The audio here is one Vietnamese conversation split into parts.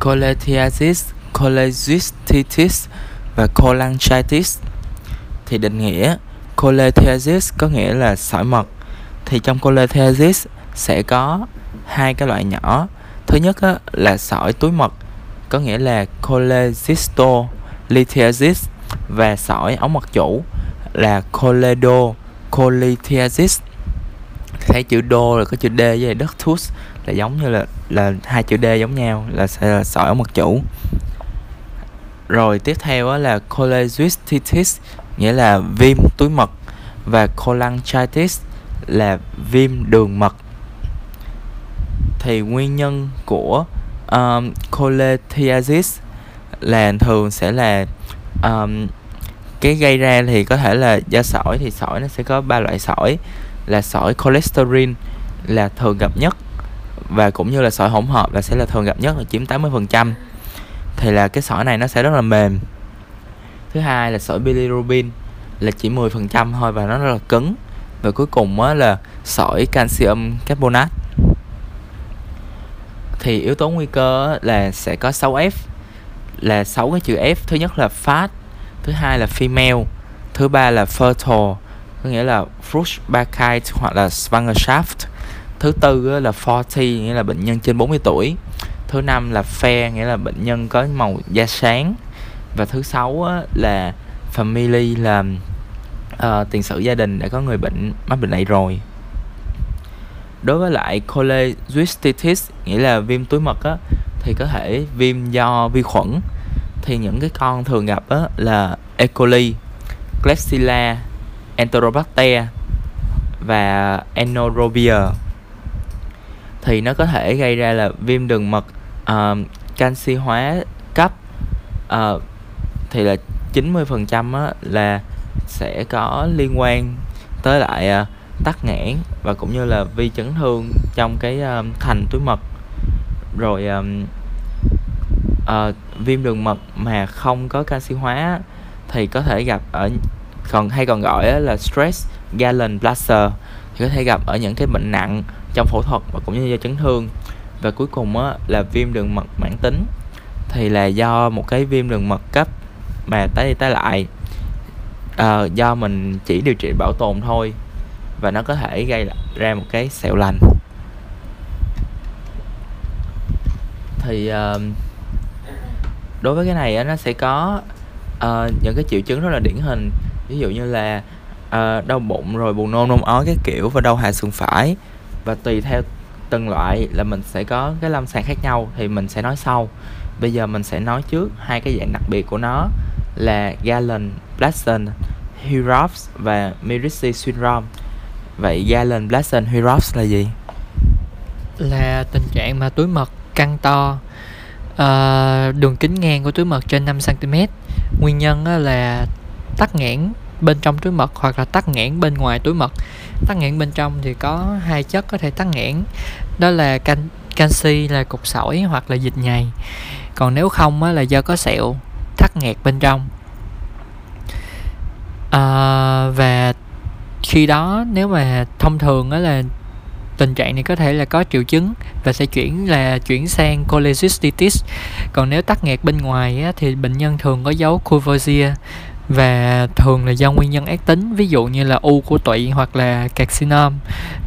cholelithiasis, cholecystitis và cholangitis. Thì định nghĩa cholelithiasis có nghĩa là sỏi mật. Thì trong cholelithiasis sẽ có hai cái loại nhỏ. Thứ nhất á, là sỏi túi mật, có nghĩa là cholecystolithiasis và sỏi ống mật chủ là choledocholithiasis thấy chữ đô là có chữ d với đất thus là giống như là là hai chữ d giống nhau là sẽ là sỏi ống mật chủ. Rồi tiếp theo là cholecystitis nghĩa là viêm túi mật và cholangitis là viêm đường mật. Thì nguyên nhân của um, cholelithiasis là thường sẽ là um, cái gây ra thì có thể là do sỏi thì sỏi nó sẽ có ba loại sỏi là sỏi cholesterol là thường gặp nhất và cũng như là sỏi hỗn hợp là sẽ là thường gặp nhất là chiếm 80% thì là cái sỏi này nó sẽ rất là mềm. Thứ hai là sỏi bilirubin là chỉ 10% thôi và nó rất là cứng. Và cuối cùng á là sỏi calcium carbonate. Thì yếu tố nguy cơ là sẽ có 6F là 6 cái chữ F. Thứ nhất là fat, thứ hai là female, thứ ba là fertile, có nghĩa là fruit Burkite hoặc là Schwangerschaft thứ tư là 40 nghĩa là bệnh nhân trên 40 tuổi. Thứ năm là fair nghĩa là bệnh nhân có màu da sáng. Và thứ sáu là family là uh, tiền sử gia đình đã có người bệnh mắc bệnh này rồi. Đối với lại cholecystitis nghĩa là viêm túi mật á, thì có thể viêm do vi khuẩn. Thì những cái con thường gặp á, là E. coli, Klebsiella, Enterobacter và Anaerobia thì nó có thể gây ra là viêm đường mật uh, canxi hóa cấp. Uh, thì là 90% á, là sẽ có liên quan tới lại uh, tắc nghẽn và cũng như là vi chấn thương trong cái uh, thành túi mật. Rồi um, uh, viêm đường mật mà không có canxi hóa thì có thể gặp ở còn hay còn gọi là stress gallon blaster thì có thể gặp ở những cái bệnh nặng trong phẫu thuật và cũng như do chấn thương. Và cuối cùng á, là viêm đường mật mãn tính. Thì là do một cái viêm đường mật cấp mà tái đi tái lại. À, do mình chỉ điều trị bảo tồn thôi và nó có thể gây ra một cái sẹo lành. Thì uh, đối với cái này á, nó sẽ có uh, những cái triệu chứng rất là điển hình. Ví dụ như là uh, đau bụng rồi buồn nôn nôn ói cái kiểu và đau hạ sườn phải và tùy theo từng loại là mình sẽ có cái lâm sàng khác nhau thì mình sẽ nói sau. Bây giờ mình sẽ nói trước hai cái dạng đặc biệt của nó là Galen Blasen Hirofs và Mirici syndrome. Vậy Galen Blasen Hirofs là gì? Là tình trạng mà túi mật căng to uh, đường kính ngang của túi mật trên 5 cm nguyên nhân là tắc nghẽn bên trong túi mật hoặc là tắc nghẽn bên ngoài túi mật tắc nghẽn bên trong thì có hai chất có thể tắc nghẽn. Đó là can canxi là cục sỏi hoặc là dịch nhầy. Còn nếu không á, là do có sẹo tắc nghẹt bên trong. À, và khi đó nếu mà thông thường á là tình trạng này có thể là có triệu chứng và sẽ chuyển là chuyển sang cholecystitis. Còn nếu tắc nghẹt bên ngoài á, thì bệnh nhân thường có dấu Courvoisier và thường là do nguyên nhân ác tính ví dụ như là u của tụy hoặc là carcinom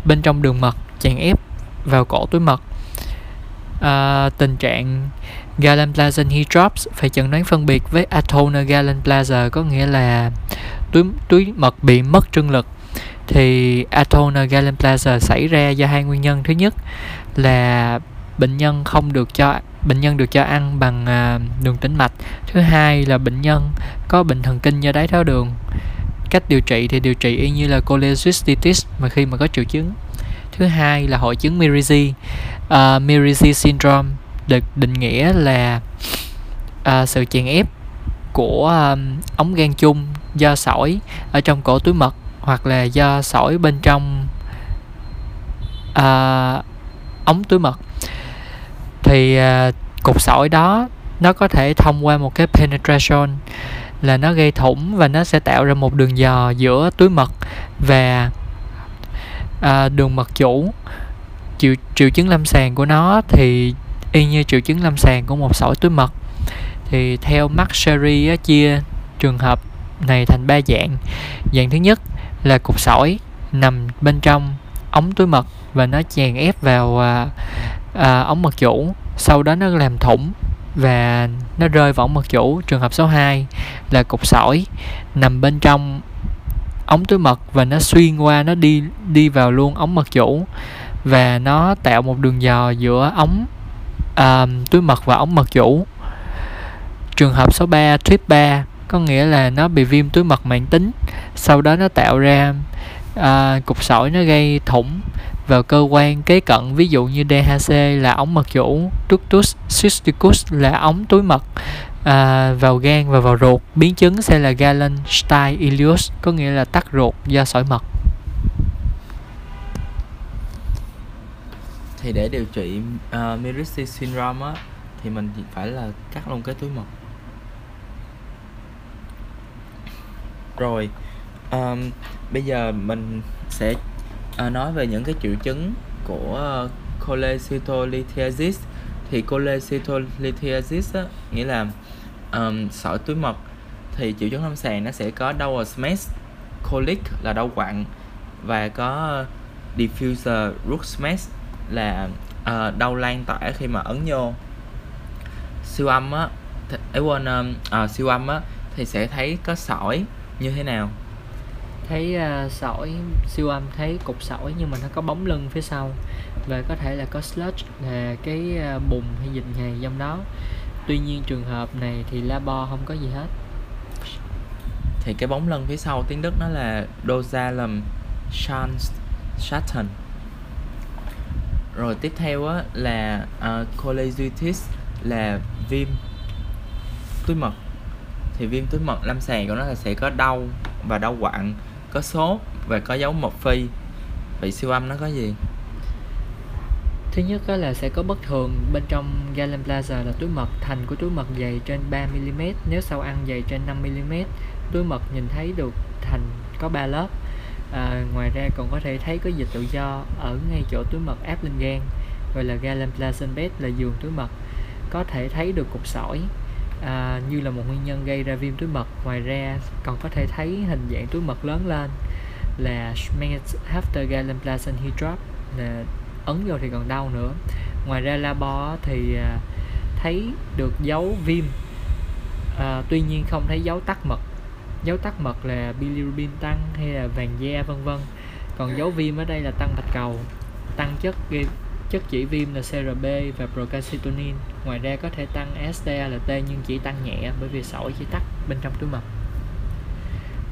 bên trong đường mật chèn ép vào cổ túi mật. À, tình trạng Gallenblasen hydrops phải chẩn đoán phân biệt với atonal gallenblaser có nghĩa là túi túi mật bị mất trưng lực. Thì atonal gallenblaser xảy ra do hai nguyên nhân. Thứ nhất là bệnh nhân không được cho bệnh nhân được cho ăn bằng à, đường tĩnh mạch. Thứ hai là bệnh nhân có bệnh thần kinh do đái tháo đường. Cách điều trị thì điều trị y như là cholecystitis mà khi mà có triệu chứng. Thứ hai là hội chứng Mirizi. Uh, Mirizi syndrome được định nghĩa là uh, sự chèn ép của um, ống gan chung do sỏi ở trong cổ túi mật hoặc là do sỏi bên trong uh, ống túi mật thì à, uh, cục sỏi đó nó có thể thông qua một cái penetration là nó gây thủng và nó sẽ tạo ra một đường dò giữa túi mật và à, đường mật chủ. Triệu triệu chứng lâm sàng của nó thì y như triệu chứng lâm sàng của một sỏi túi mật. Thì theo Mark Sherry á, chia trường hợp này thành ba dạng. Dạng thứ nhất là cục sỏi nằm bên trong ống túi mật và nó chèn ép vào à, à, ống mật chủ sau đó nó làm thủng và nó rơi vào ống mật chủ trường hợp số 2 là cục sỏi nằm bên trong ống túi mật và nó xuyên qua nó đi đi vào luôn ống mật chủ và nó tạo một đường dò giữa ống à, túi mật và ống mật chủ. Trường hợp số 3 trip 3 có nghĩa là nó bị viêm túi mật mãn tính sau đó nó tạo ra à, cục sỏi nó gây thủng vào cơ quan kế cận ví dụ như DHC là ống mật chủ ductus cysticus là ống túi mật à, vào gan và vào ruột. Biến chứng sẽ là Galen Stein ileus có nghĩa là tắc ruột do sỏi mật. Thì để điều trị à, uh, Miristi syndrome á thì mình phải là cắt luôn cái túi mật. Rồi um, bây giờ mình sẽ à, nói về những cái triệu chứng của uh, cholecystolithiasis thì cholecystolithiasis á nghĩa là um, sỏi túi mật. Thì triệu chứng lâm sàng nó sẽ có đau ở smash colic là đau quặn và có diffuser root smash là uh, đau lan tỏa khi mà ấn vô siêu âm á ấy quên uh, uh, siêu âm á thì sẽ thấy có sỏi như thế nào? Thấy uh, sỏi siêu âm thấy cục sỏi nhưng mà nó có bóng lưng phía sau. Và có thể là có sludge là cái uh, bùn hay dịch nhầy trong đó. Tuy nhiên trường hợp này thì labo không có gì hết. Thì cái bóng lưng phía sau tiếng Đức nó là Dosalum Schatten rồi tiếp theo á là à, uh, cholecystitis là viêm túi mật. Thì viêm túi mật lâm sàng của nó là sẽ có đau và đau quặn có sốt và có dấu một phi. Vậy siêu âm nó có gì? Thứ nhất đó là sẽ có bất thường bên trong gallon plaza là túi mật thành của túi mật dày trên 3mm nếu sau ăn dày trên 5mm túi mật nhìn thấy được thành có 3 lớp. À, ngoài ra còn có thể thấy có dịch tự do ở ngay chỗ túi mật áp lên gan gọi là gallon plazan bed là giường túi mật. Có thể thấy được cục sỏi à, như là một nguyên nhân gây ra viêm túi mật. Ngoài ra còn có thể thấy hình dạng túi mật lớn lên là Schmerz after gallon hydrop là ấn vô thì còn đau nữa. Ngoài ra labo thì à, thấy được dấu viêm. À, tuy nhiên không thấy dấu tắc mật. Dấu tắc mật là bilirubin tăng hay là vàng da vân vân. Còn dấu viêm ở đây là tăng bạch cầu tăng chất chất chỉ viêm là CRB và procalcitonin ngoài ra có thể tăng STALT nhưng chỉ tăng nhẹ bởi vì sỏi chỉ tắc bên trong túi mật.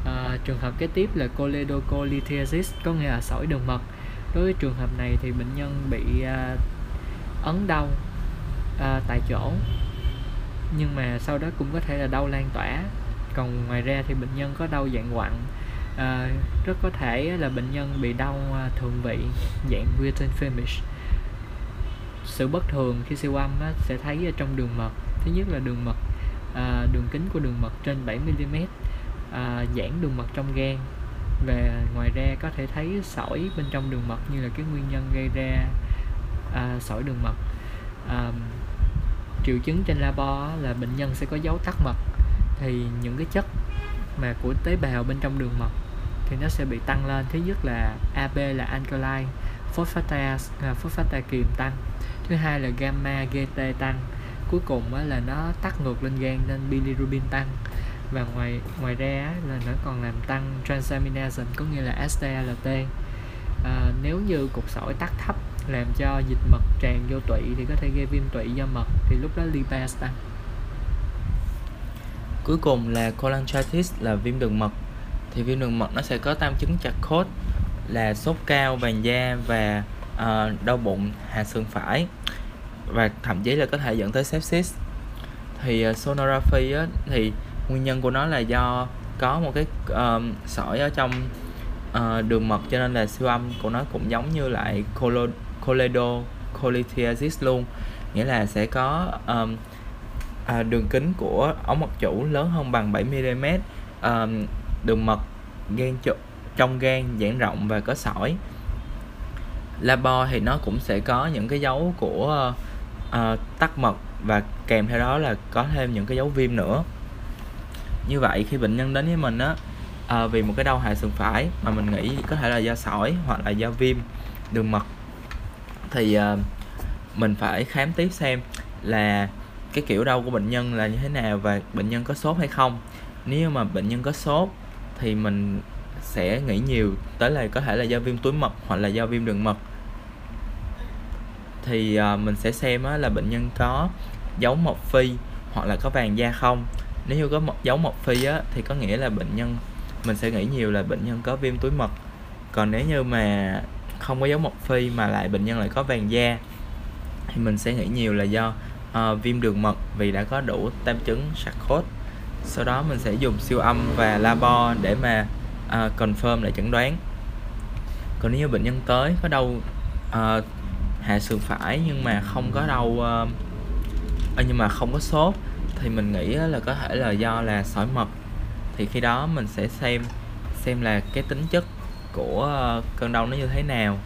À, trường hợp kế tiếp là choledocolithiasis có nghĩa là sỏi đường mật. Đối với trường hợp này thì bệnh nhân bị à, ấn đau à, tại chỗ nhưng mà sau đó cũng có thể là đau lan tỏa. Còn ngoài ra thì bệnh nhân có đau dạng quặn à, rất có thể là bệnh nhân bị đau à, thượng vị dạng written femish sự bất thường khi siêu âm á, sẽ thấy ở trong đường mật. Thứ nhất là đường mật à, đường kính của đường mật trên 7 mm à, giãn đường mật trong gan. Và ngoài ra có thể thấy sỏi bên trong đường mật như là cái nguyên nhân gây ra à, sỏi đường mật. À, triệu chứng trên labo là bệnh nhân sẽ có dấu tắc mật. Thì những cái chất mà của tế bào bên trong đường mật thì nó sẽ bị tăng lên. Thứ nhất là AB là alkaline phosphatase à, phosphatase kiềm tăng thứ hai là gamma GT tăng. Cuối cùng là nó tắt ngược lên gan nên bilirubin tăng. Và ngoài ngoài ra là nó còn làm tăng transaminase có nghĩa là STALT à, nếu như cục sỏi tắc thấp làm cho dịch mật tràn vô tụy thì có thể gây viêm tụy do mật thì lúc đó lipase tăng. Cuối cùng là cholangitis là viêm đường mật. Thì viêm đường mật nó sẽ có tam chứng chặt khốt là sốt cao vàng da và uh, đau bụng hạ sườn phải và thậm chí là có thể dẫn tới sepsis. Thì ờ, uh, sonography á, thì nguyên nhân của nó là do có một cái uh, sỏi ở trong uh, đường mật cho nên là siêu âm của nó cũng giống như lại coledo cholithiasis luôn. Nghĩa là sẽ có um, à, đường kính của ống mật chủ lớn hơn bằng 7 mm um, đường mật gan trong gan giãn rộng và có sỏi labo thì nó cũng sẽ có những cái dấu của uh, tắc mật và kèm theo đó là có thêm những cái dấu viêm nữa. Như vậy khi bệnh nhân đến với mình á à, vì một cái đau hạ sườn phải mà mình nghĩ có thể là do sỏi hoặc là do viêm đường mật thì uh, mình phải khám tiếp xem là cái kiểu đau của bệnh nhân là như thế nào và bệnh nhân có sốt hay không. Nếu mà bệnh nhân có sốt thì mình sẽ nghĩ nhiều tới là có thể là do viêm túi mật hoặc là do viêm đường mật thì uh, mình sẽ xem á, là bệnh nhân có dấu mọc phi hoặc là có vàng da không. Nếu như có một dấu mọc phi á thì có nghĩa là bệnh nhân mình sẽ nghĩ nhiều là bệnh nhân có viêm túi mật. Còn nếu như mà không có dấu mọc phi mà lại bệnh nhân lại có vàng da thì mình sẽ nghĩ nhiều là do uh, viêm đường mật vì đã có đủ tam chứng sạc cốt sau đó mình sẽ dùng siêu âm và labo để mà uh, confirm lại chẩn đoán. Còn nếu như bệnh nhân tới có đau uh, hạ sườn phải nhưng mà không có đau uh, ờ, ờ, nhưng mà không có sốt. Thì mình nghĩ là có thể là do là sỏi mật. Thì khi đó mình sẽ xem xem là cái tính chất của uh, cơn đau nó như thế nào.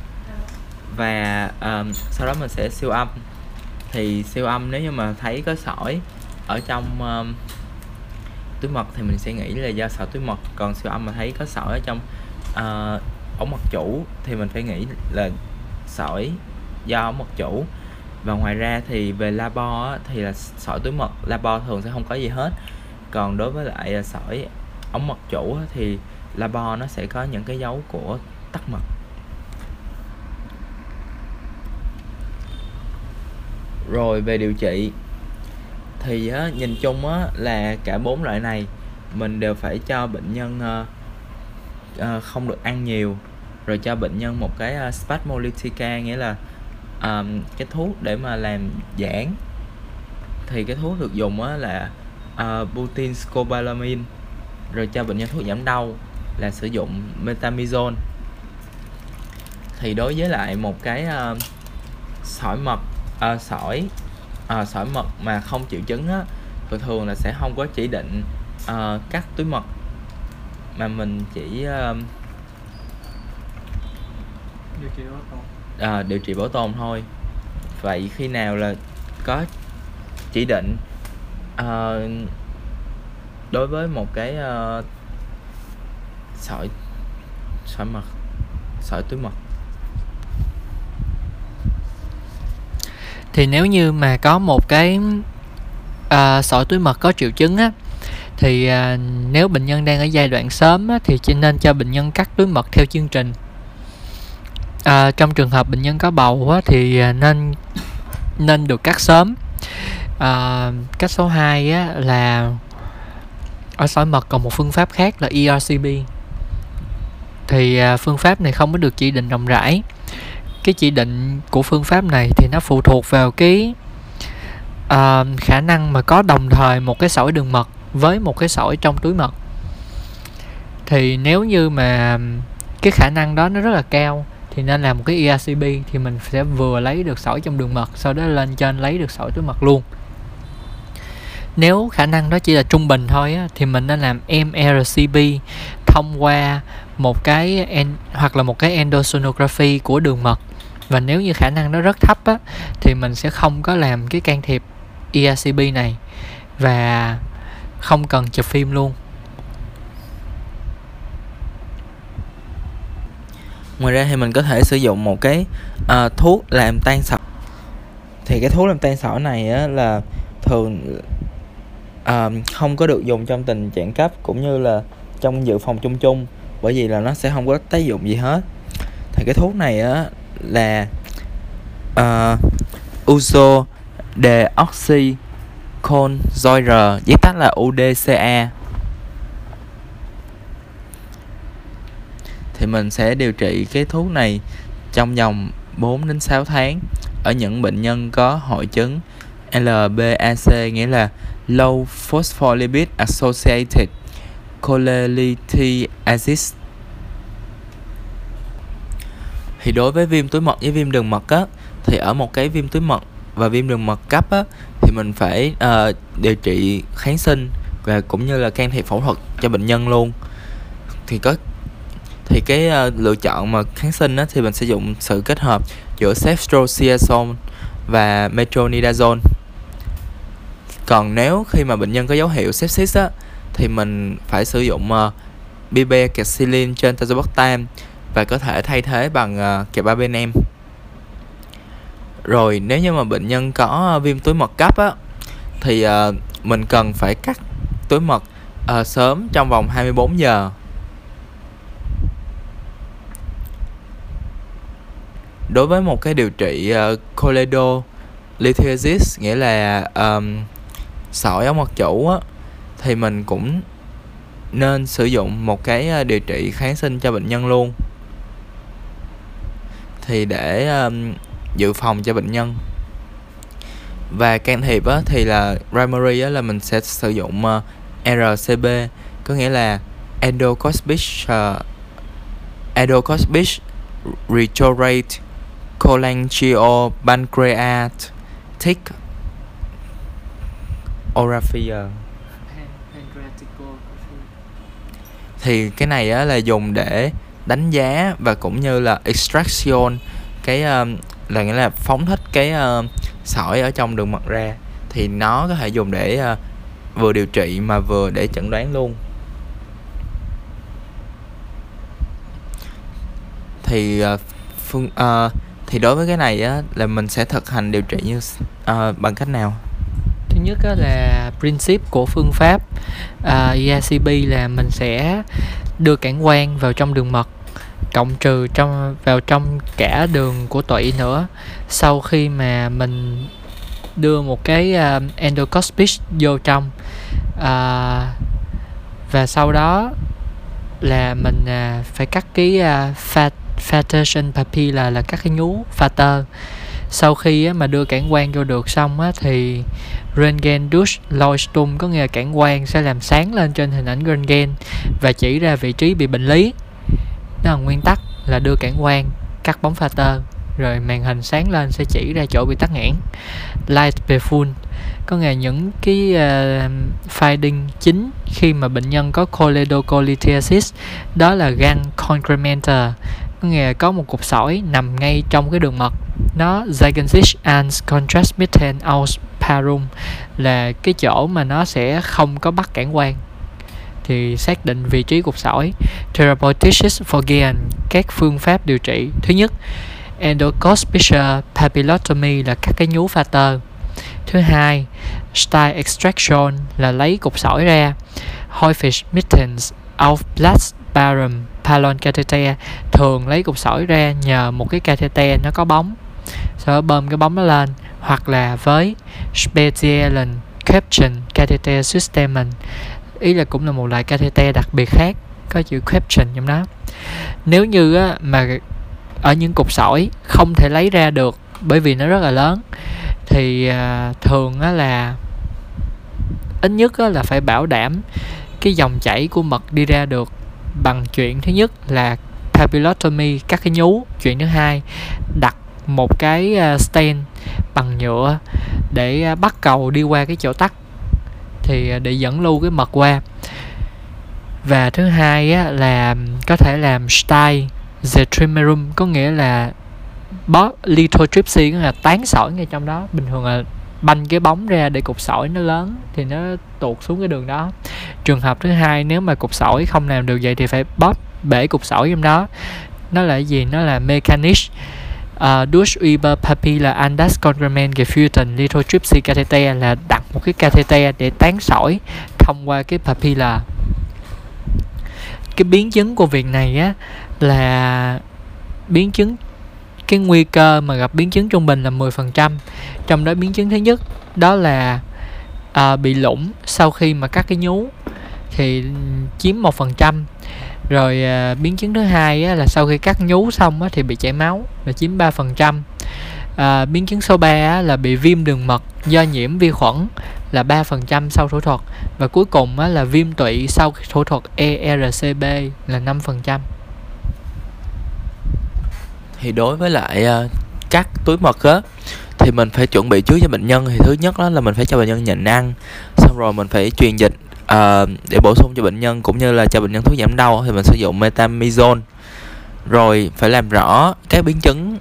Và um, sau đó mình sẽ siêu âm. Thì siêu âm nếu như mà thấy có sỏi ở trong um, túi mật thì mình sẽ nghĩ là do sỏi túi mật. Còn siêu âm mà thấy có sỏi ở trong uh, ống mật chủ thì mình phải nghĩ là sỏi do ống mật chủ. Và ngoài ra thì về labo á, thì là sỏi túi mật labo thường sẽ không có gì hết. Còn đối với lại à, sỏi ống mật chủ á, thì labo nó sẽ có những cái dấu của tắc mật. Rồi về điều trị thì á, nhìn chung á, là cả bốn loại này mình đều phải cho bệnh nhân uh, uh, không được ăn nhiều. Rồi cho bệnh nhân một cái ờ, uh, spasmolytica nghĩa là um, cái thuốc để mà làm giãn thì cái thuốc được dùng á là uh, butin scopolamine rồi cho bệnh nhân thuốc giảm đau là sử dụng metamizone. Thì đối với lại một cái uh, sỏi mật uh, ờ, sỏi uh, sỏi mật mà không triệu chứng á thường thường là sẽ không có chỉ định uh, cắt túi mật mà mình chỉ uh, điều trị à, điều trị bảo tồn thôi. Vậy khi nào là có chỉ định à, đối với một cái à, sỏi sỏi mật sỏi túi mật? Thì nếu như mà có một cái à, sỏi túi mật có triệu chứng á thì à, nếu bệnh nhân đang ở giai đoạn sớm á, thì nên cho bệnh nhân cắt túi mật theo chương trình à, trong trường hợp bệnh nhân có bầu á, thì à, nên nên được cắt sớm. À, cách số 2 á, là ở sỏi mật còn một phương pháp khác là ERCP thì à, phương pháp này không có được chỉ định rộng rãi. Cái chỉ định của phương pháp này thì nó phụ thuộc vào cái à, khả năng mà có đồng thời một cái sỏi đường mật với một cái sỏi trong túi mật. Thì nếu như mà cái khả năng đó nó rất là cao thì nên làm một cái ERCP thì mình sẽ vừa lấy được sỏi trong đường mật sau đó lên trên lấy được sỏi túi mật luôn. Nếu khả năng đó chỉ là trung bình thôi á, thì mình nên làm MRCP thông qua một cái en, hoặc là một cái endosonography của đường mật. Và nếu như khả năng nó rất thấp á, thì mình sẽ không có làm cái can thiệp ERCP này. Và không cần chụp phim luôn. Ngoài ra thì mình có thể sử dụng một cái uh, thuốc làm tan sỏi thì cái thuốc làm tan sỏi này á, là thường uh, không có được dùng trong tình trạng cấp cũng như là trong dự phòng chung chung bởi vì là nó sẽ không có tác dụng gì hết. Thì cái thuốc này á là ờ, uh, uso deoxycholizoirer viết tắt là UDCA thì mình sẽ điều trị cái thuốc này trong vòng 4 đến 6 tháng. Ở những bệnh nhân có hội chứng LBAC nghĩa là Low Phospholipid Associated Cholelithiasis thì đối với viêm túi mật với viêm đường mật á thì ở một cái viêm túi mật và viêm đường mật cấp á thì mình phải uh, điều trị kháng sinh và cũng như là can thiệp phẫu thuật cho bệnh nhân luôn. Thì có thì cái uh, lựa chọn mà kháng sinh á, thì mình sử dụng sự kết hợp giữa ceftriaxone và metronidazole còn nếu khi mà bệnh nhân có dấu hiệu sepsis á thì mình phải sử dụng ờ, uh, bibecacillin trên tazobactam và có thể thay thế bằng ờ, uh, kebabenem rồi nếu như mà bệnh nhân có viêm túi mật cấp á thì uh, mình cần phải cắt túi mật uh, sớm trong vòng 24 giờ. Đối với một cái điều trị ờ, uh, choledolithiasis nghĩa là um, sỏi ống mật chủ á thì mình cũng nên sử dụng một cái ờ, điều trị kháng sinh cho bệnh nhân luôn. Thì để um, dự phòng cho bệnh nhân. Và can thiệp á, thì là primary á, là mình sẽ sử dụng ờ, uh, RCB có nghĩa là endocosmic uh, endocosmic retrograde cholangiopancreatic oraphia thì cái này á, là dùng để đánh giá và cũng như là extraction cái um, là nghĩa là phóng thích cái uh, sỏi ở trong đường mật ra. Thì nó có thể dùng để uh, vừa điều trị mà vừa để chẩn đoán luôn. Thì uh, phương uh, thì đối với cái này á là mình sẽ thực hành điều trị như uh, bằng cách nào? Thứ nhất á, là principle của phương pháp ờ, uh, ERCP là mình sẽ đưa cản quang vào trong đường mật cộng trừ trong vào trong cả đường của tụy nữa. Sau khi mà mình đưa một cái ờ, uh, endoscopic vô trong uh, và sau đó là mình uh, phải cắt cái uh, fat fatation papilla là các cái nhú fater sau khi á, mà đưa cản quang vô được xong á, thì Röntgen Dush Leuchtturm có nghĩa là cản quang sẽ làm sáng lên trên hình ảnh Röntgen và chỉ ra vị trí bị bệnh lý. Đó là nguyên tắc là đưa cản quang cắt bóng pha tơ rồi màn hình sáng lên sẽ chỉ ra chỗ bị tắc nghẽn. Light full có nghĩa những cái uh, finding chính khi mà bệnh nhân có choledocholithiasis đó là gan concrementa có nghĩa là có một cục sỏi nằm ngay trong cái đường mật. Nó Zygensich and Contrastmitten aus parum là cái chỗ mà nó sẽ không có bắt cản quang. Thì xác định vị trí cục sỏi Therapeutics for các phương pháp điều trị. Thứ nhất endocuspicial papillotomy là cắt cái nhú pha tơ. Thứ hai style extraction là lấy cục sỏi ra. Heufisch mittens auf Platz barum palon catheter thường lấy cục sỏi ra nhờ một cái catheter nó có bóng. Rồi bơm cái bóng nó lên hoặc là với Specialen Caption Catheter System ý là cũng là một loại catheter đặc biệt khác có chữ caption trong đó. Nếu như á, mà ở những cục sỏi không thể lấy ra được bởi vì nó rất là lớn thì à, thường á, là ít nhất á, là phải bảo đảm cái dòng chảy của mật đi ra được bằng chuyện thứ nhất là capillotomy các cái nhú. Chuyện thứ hai đặt một cái ờ, uh, stent bằng nhựa để ờ, bắt cầu đi qua cái chỗ tắc thì ờ, để dẫn lưu cái mật qua. Và thứ hai á, là có thể làm style zetrimerum có nghĩa là bó lithotripsy có nghĩa là tán sỏi ngay trong đó. Bình thường là banh cái bóng ra để cục sỏi nó lớn thì nó tuột xuống cái đường đó. Trường hợp thứ hai nếu mà cục sỏi không làm được vậy thì phải bóp bể cục sỏi trong đó. Nó là gì? Nó là mechanic uh, ờ, durch über Papilla an das Kongrament geführten lithotripsy catheter là đặt một cái catheter để tán sỏi thông qua cái papilla cái biến chứng của việc này á là biến chứng cái nguy cơ mà gặp biến chứng trung bình là 10% trong đó biến chứng thứ nhất đó là à, bị lủng sau khi mà cắt cái nhú thì chiếm 1% rồi à, biến chứng thứ hai á, là sau khi cắt nhú xong á, thì bị chảy máu là chiếm 3% à, biến chứng số 3 á, là bị viêm đường mật do nhiễm vi khuẩn là 3% sau phẫu thuật. Và cuối cùng á, là viêm tụy sau phẫu thuật ERCP là 5% thì đối với lại ờ, uh, cắt túi mật á thì mình phải chuẩn bị trước cho bệnh nhân. Thì thứ nhất đó là mình phải cho bệnh nhân nhịn ăn xong rồi mình phải truyền dịch uh, để bổ sung cho bệnh nhân cũng như là cho bệnh nhân thuốc giảm đau thì mình sử dụng metamizone. Rồi phải làm rõ các biến chứng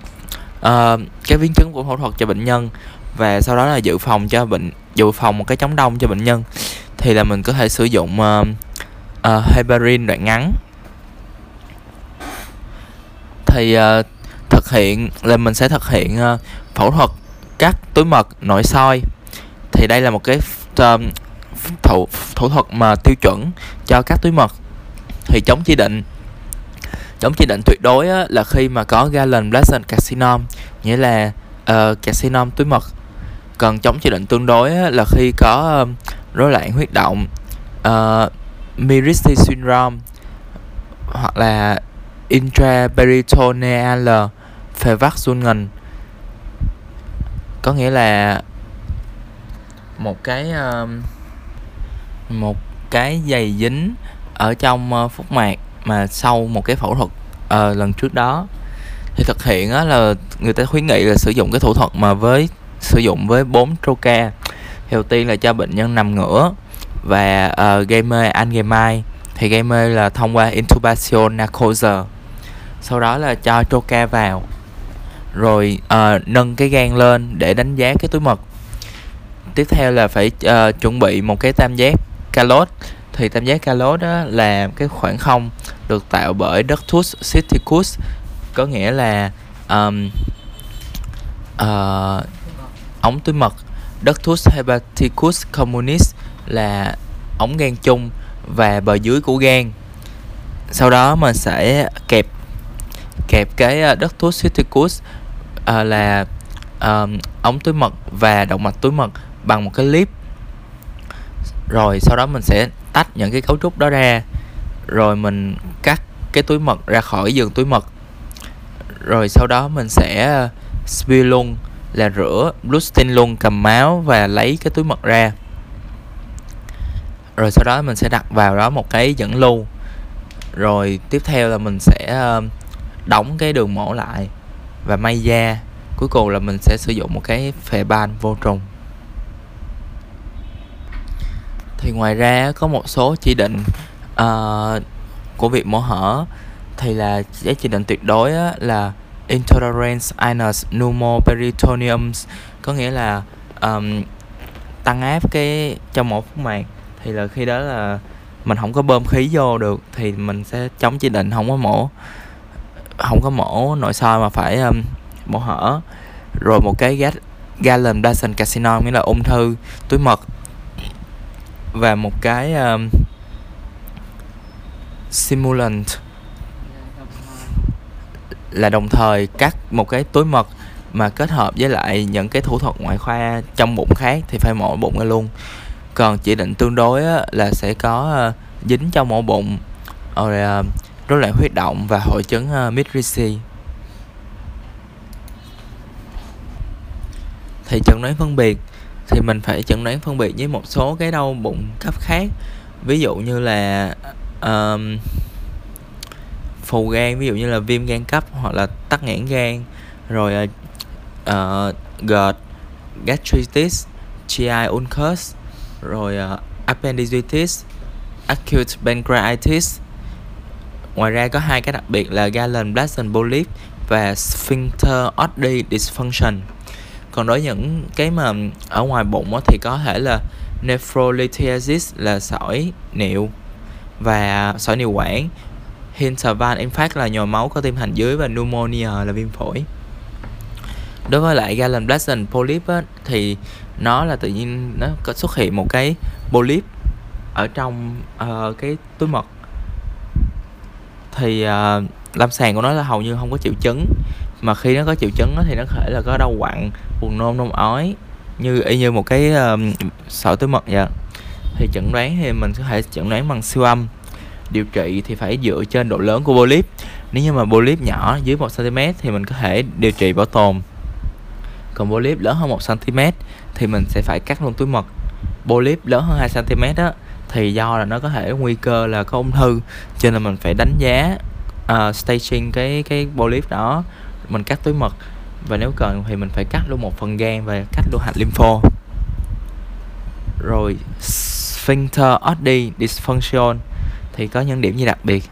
uh, các biến chứng của phẫu thuật cho bệnh nhân và sau đó là dự phòng cho bệnh dự phòng một cái chống đông cho bệnh nhân. Thì là mình có thể sử dụng uh, uh, heparin đoạn ngắn. Thì uh, thực hiện là mình sẽ thực hiện uh, phẫu thuật cắt túi mật nội soi. Thì đây là một cái uh, thủ thủ thuật mà tiêu chuẩn cho các túi mật. Thì chống chỉ định chống chỉ định tuyệt đối á, là khi mà có galen blasen carcinom nghĩa là uh, carcinom túi mật. Còn chống chỉ định tương đối á, là khi có uh, rối loạn huyết động uh, Miristi syndrome hoặc là intraperitoneal Verwachsungen có nghĩa là một cái um, một cái dày dính ở trong uh, phúc mạc mà sau một cái phẫu thuật à, lần trước đó. Thì thực hiện á là người ta khuyến nghị là sử dụng cái thủ thuật mà với sử dụng với 4 troca. Đầu tiên là cho bệnh nhân nằm ngửa và uh, gây mê anh gây mai. Thì gây mê là thông qua intubation narcose sau đó là cho troca vào. Rồi uh, nâng cái gan lên để đánh giá cái túi mật tiếp theo là phải uh, chuẩn bị một cái tam giác calot. Thì tam giác calot đó là cái khoảng không được tạo bởi ductus cysticus có nghĩa là um, uh, ống túi mật ductus hepaticus communis là ống gan chung và bờ dưới của gan sau đó mình sẽ kẹp kẹp cái uh, ductus cysticus uh, là um, ống túi mật và động mạch túi mật bằng một cái clip rồi sau đó mình sẽ tách những cái cấu trúc đó ra rồi mình cắt cái túi mật ra khỏi giường túi mật. Rồi sau đó mình sẽ ờ, spill luôn là rửa bluestin luôn cầm máu và lấy cái túi mật ra. Rồi sau đó mình sẽ đặt vào đó một cái dẫn lưu. Rồi tiếp theo là mình sẽ đóng cái đường mổ lại. Và may da cuối cùng là mình sẽ sử dụng một cái phệ ban vô trùng. Thì ngoài ra có một số chỉ định uh, của việc mổ hở. Thì là cái chỉ định tuyệt đối á, là intolerance anus pneumoperitoneum có nghĩa là um, tăng áp cái trong một phút mạc. Thì là khi đó là mình không có bơm khí vô được thì mình sẽ chống chỉ định không có mổ không có mổ nội soi mà phải um, mổ hở. Rồi một cái gas gallon Dyson Casino nghĩa là ung thư túi mật. Và một cái um, simulant. Là đồng thời cắt một cái túi mật mà kết hợp với lại những cái thủ thuật ngoại khoa trong bụng khác thì phải mổ bụng ra luôn. Còn chỉ định tương đối á, là sẽ có uh, dính trong mổ bụng. Rồi uh, rối loạn huyết động và hội chứng uh, thì chẩn đoán phân biệt thì mình phải chẩn đoán phân biệt với một số cái đau bụng cấp khác. Ví dụ như là um, phù gan ví dụ như là viêm gan cấp hoặc là tắc nghẽn gan rồi uh, GERD gastritis GI ulcus rồi uh, appendicitis acute pancreatitis ngoài ra có hai cái đặc biệt là galen blasen polyp và sphincter oddi dysfunction. Còn đối với những cái mà ở ngoài bụng thì có thể là nephrolithiasis là sỏi niệu và sỏi niệu quản. Hinterval infarct là nhồi máu có tim hành dưới và pneumonia là viêm phổi. Đối với lại galen blasen polyp á, thì nó là tự nhiên nó có xuất hiện một cái polyp ở trong uh, cái túi mật thì uh, lâm sàng của nó là hầu như không có triệu chứng. Mà khi nó có triệu chứng thì nó có thể là có đau quặn buồn nôn nôn ói như y như một cái uh, sỏi túi mật vậy. Thì chẩn đoán thì mình có thể chẩn đoán bằng siêu âm. Điều trị thì phải dựa trên độ lớn của polyp nếu như mà polyp nhỏ dưới 1 cm thì mình có thể điều trị bảo tồn. Còn polyp lớn hơn 1 cm thì mình sẽ phải cắt luôn túi mật. Polyp lớn hơn 2 cm đó thì do là nó có thể nguy cơ là có ung thư. Cho nên mình phải đánh giá uh, staging cái cái polyp đó mình cắt túi mật. Và nếu cần thì mình phải cắt luôn một phần gan và cắt luôn hạch lympho. Rồi sphincter oddi dysfunction thì có những điểm gì đặc biệt?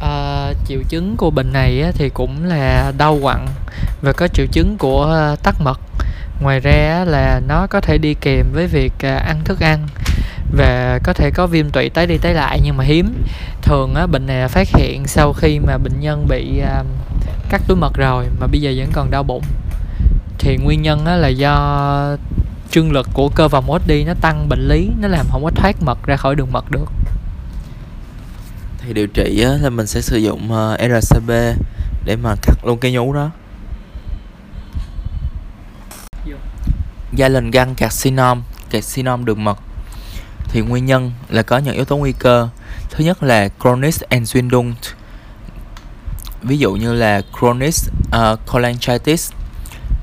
À, triệu chứng của bệnh này thì cũng là đau quặn và có triệu chứng của ờ, tắc mật ngoài ra là nó có thể đi kèm với việc à, ăn thức ăn và có thể có viêm tụy tái đi tái lại nhưng mà hiếm. Thường á, bệnh này phát hiện sau khi mà bệnh nhân bị à, cắt túi mật rồi mà bây giờ vẫn còn đau bụng. Thì nguyên nhân á, là do trương lực của cơ vòng ốt đi nó tăng bệnh lý nó làm không có thoát mật ra khỏi đường mật được. Thì điều trị á, là mình sẽ sử dụng ờ, uh, RCB để mà cắt luôn cái nhú đó. Gia lình găng carcinom carcinom đường mật. Thì nguyên nhân là có những yếu tố nguy cơ. Thứ nhất là chronic Entzündung ví dụ như là chronic uh, ờ, cholangitis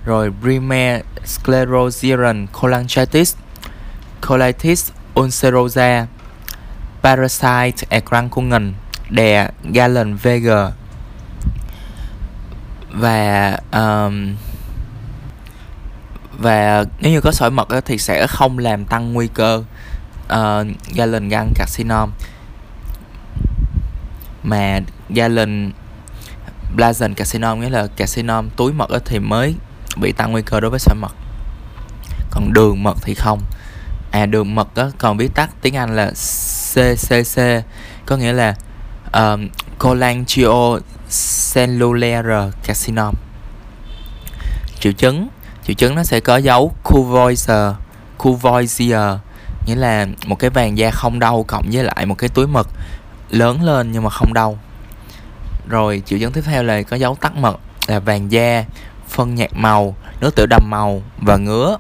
rồi primaire sclerosing cholangitis colitis ulcerosa parasite Erkrankungen đè Galen vg và um, và nếu như có sỏi mật thì sẽ không làm tăng nguy cơ ờ, uh, galen gan carcinom mà galen blazen carcinom nghĩa là carcinom túi mật thì mới bị tăng nguy cơ đối với sỏi mật. Còn đường mật thì không. À đường mật đó còn viết tắt tiếng Anh là CCC có nghĩa là ờ, um, cholangiocellular carcinom triệu chứng triệu chứng nó sẽ có dấu cuvoiser cuvoiser nghĩa là một cái vàng da không đau cộng với lại một cái túi mật lớn lên nhưng mà không đau. Rồi, triệu chứng tiếp theo là có dấu tắc mật, là vàng da, phân nhạt màu, nước tiểu đầm màu và ngứa.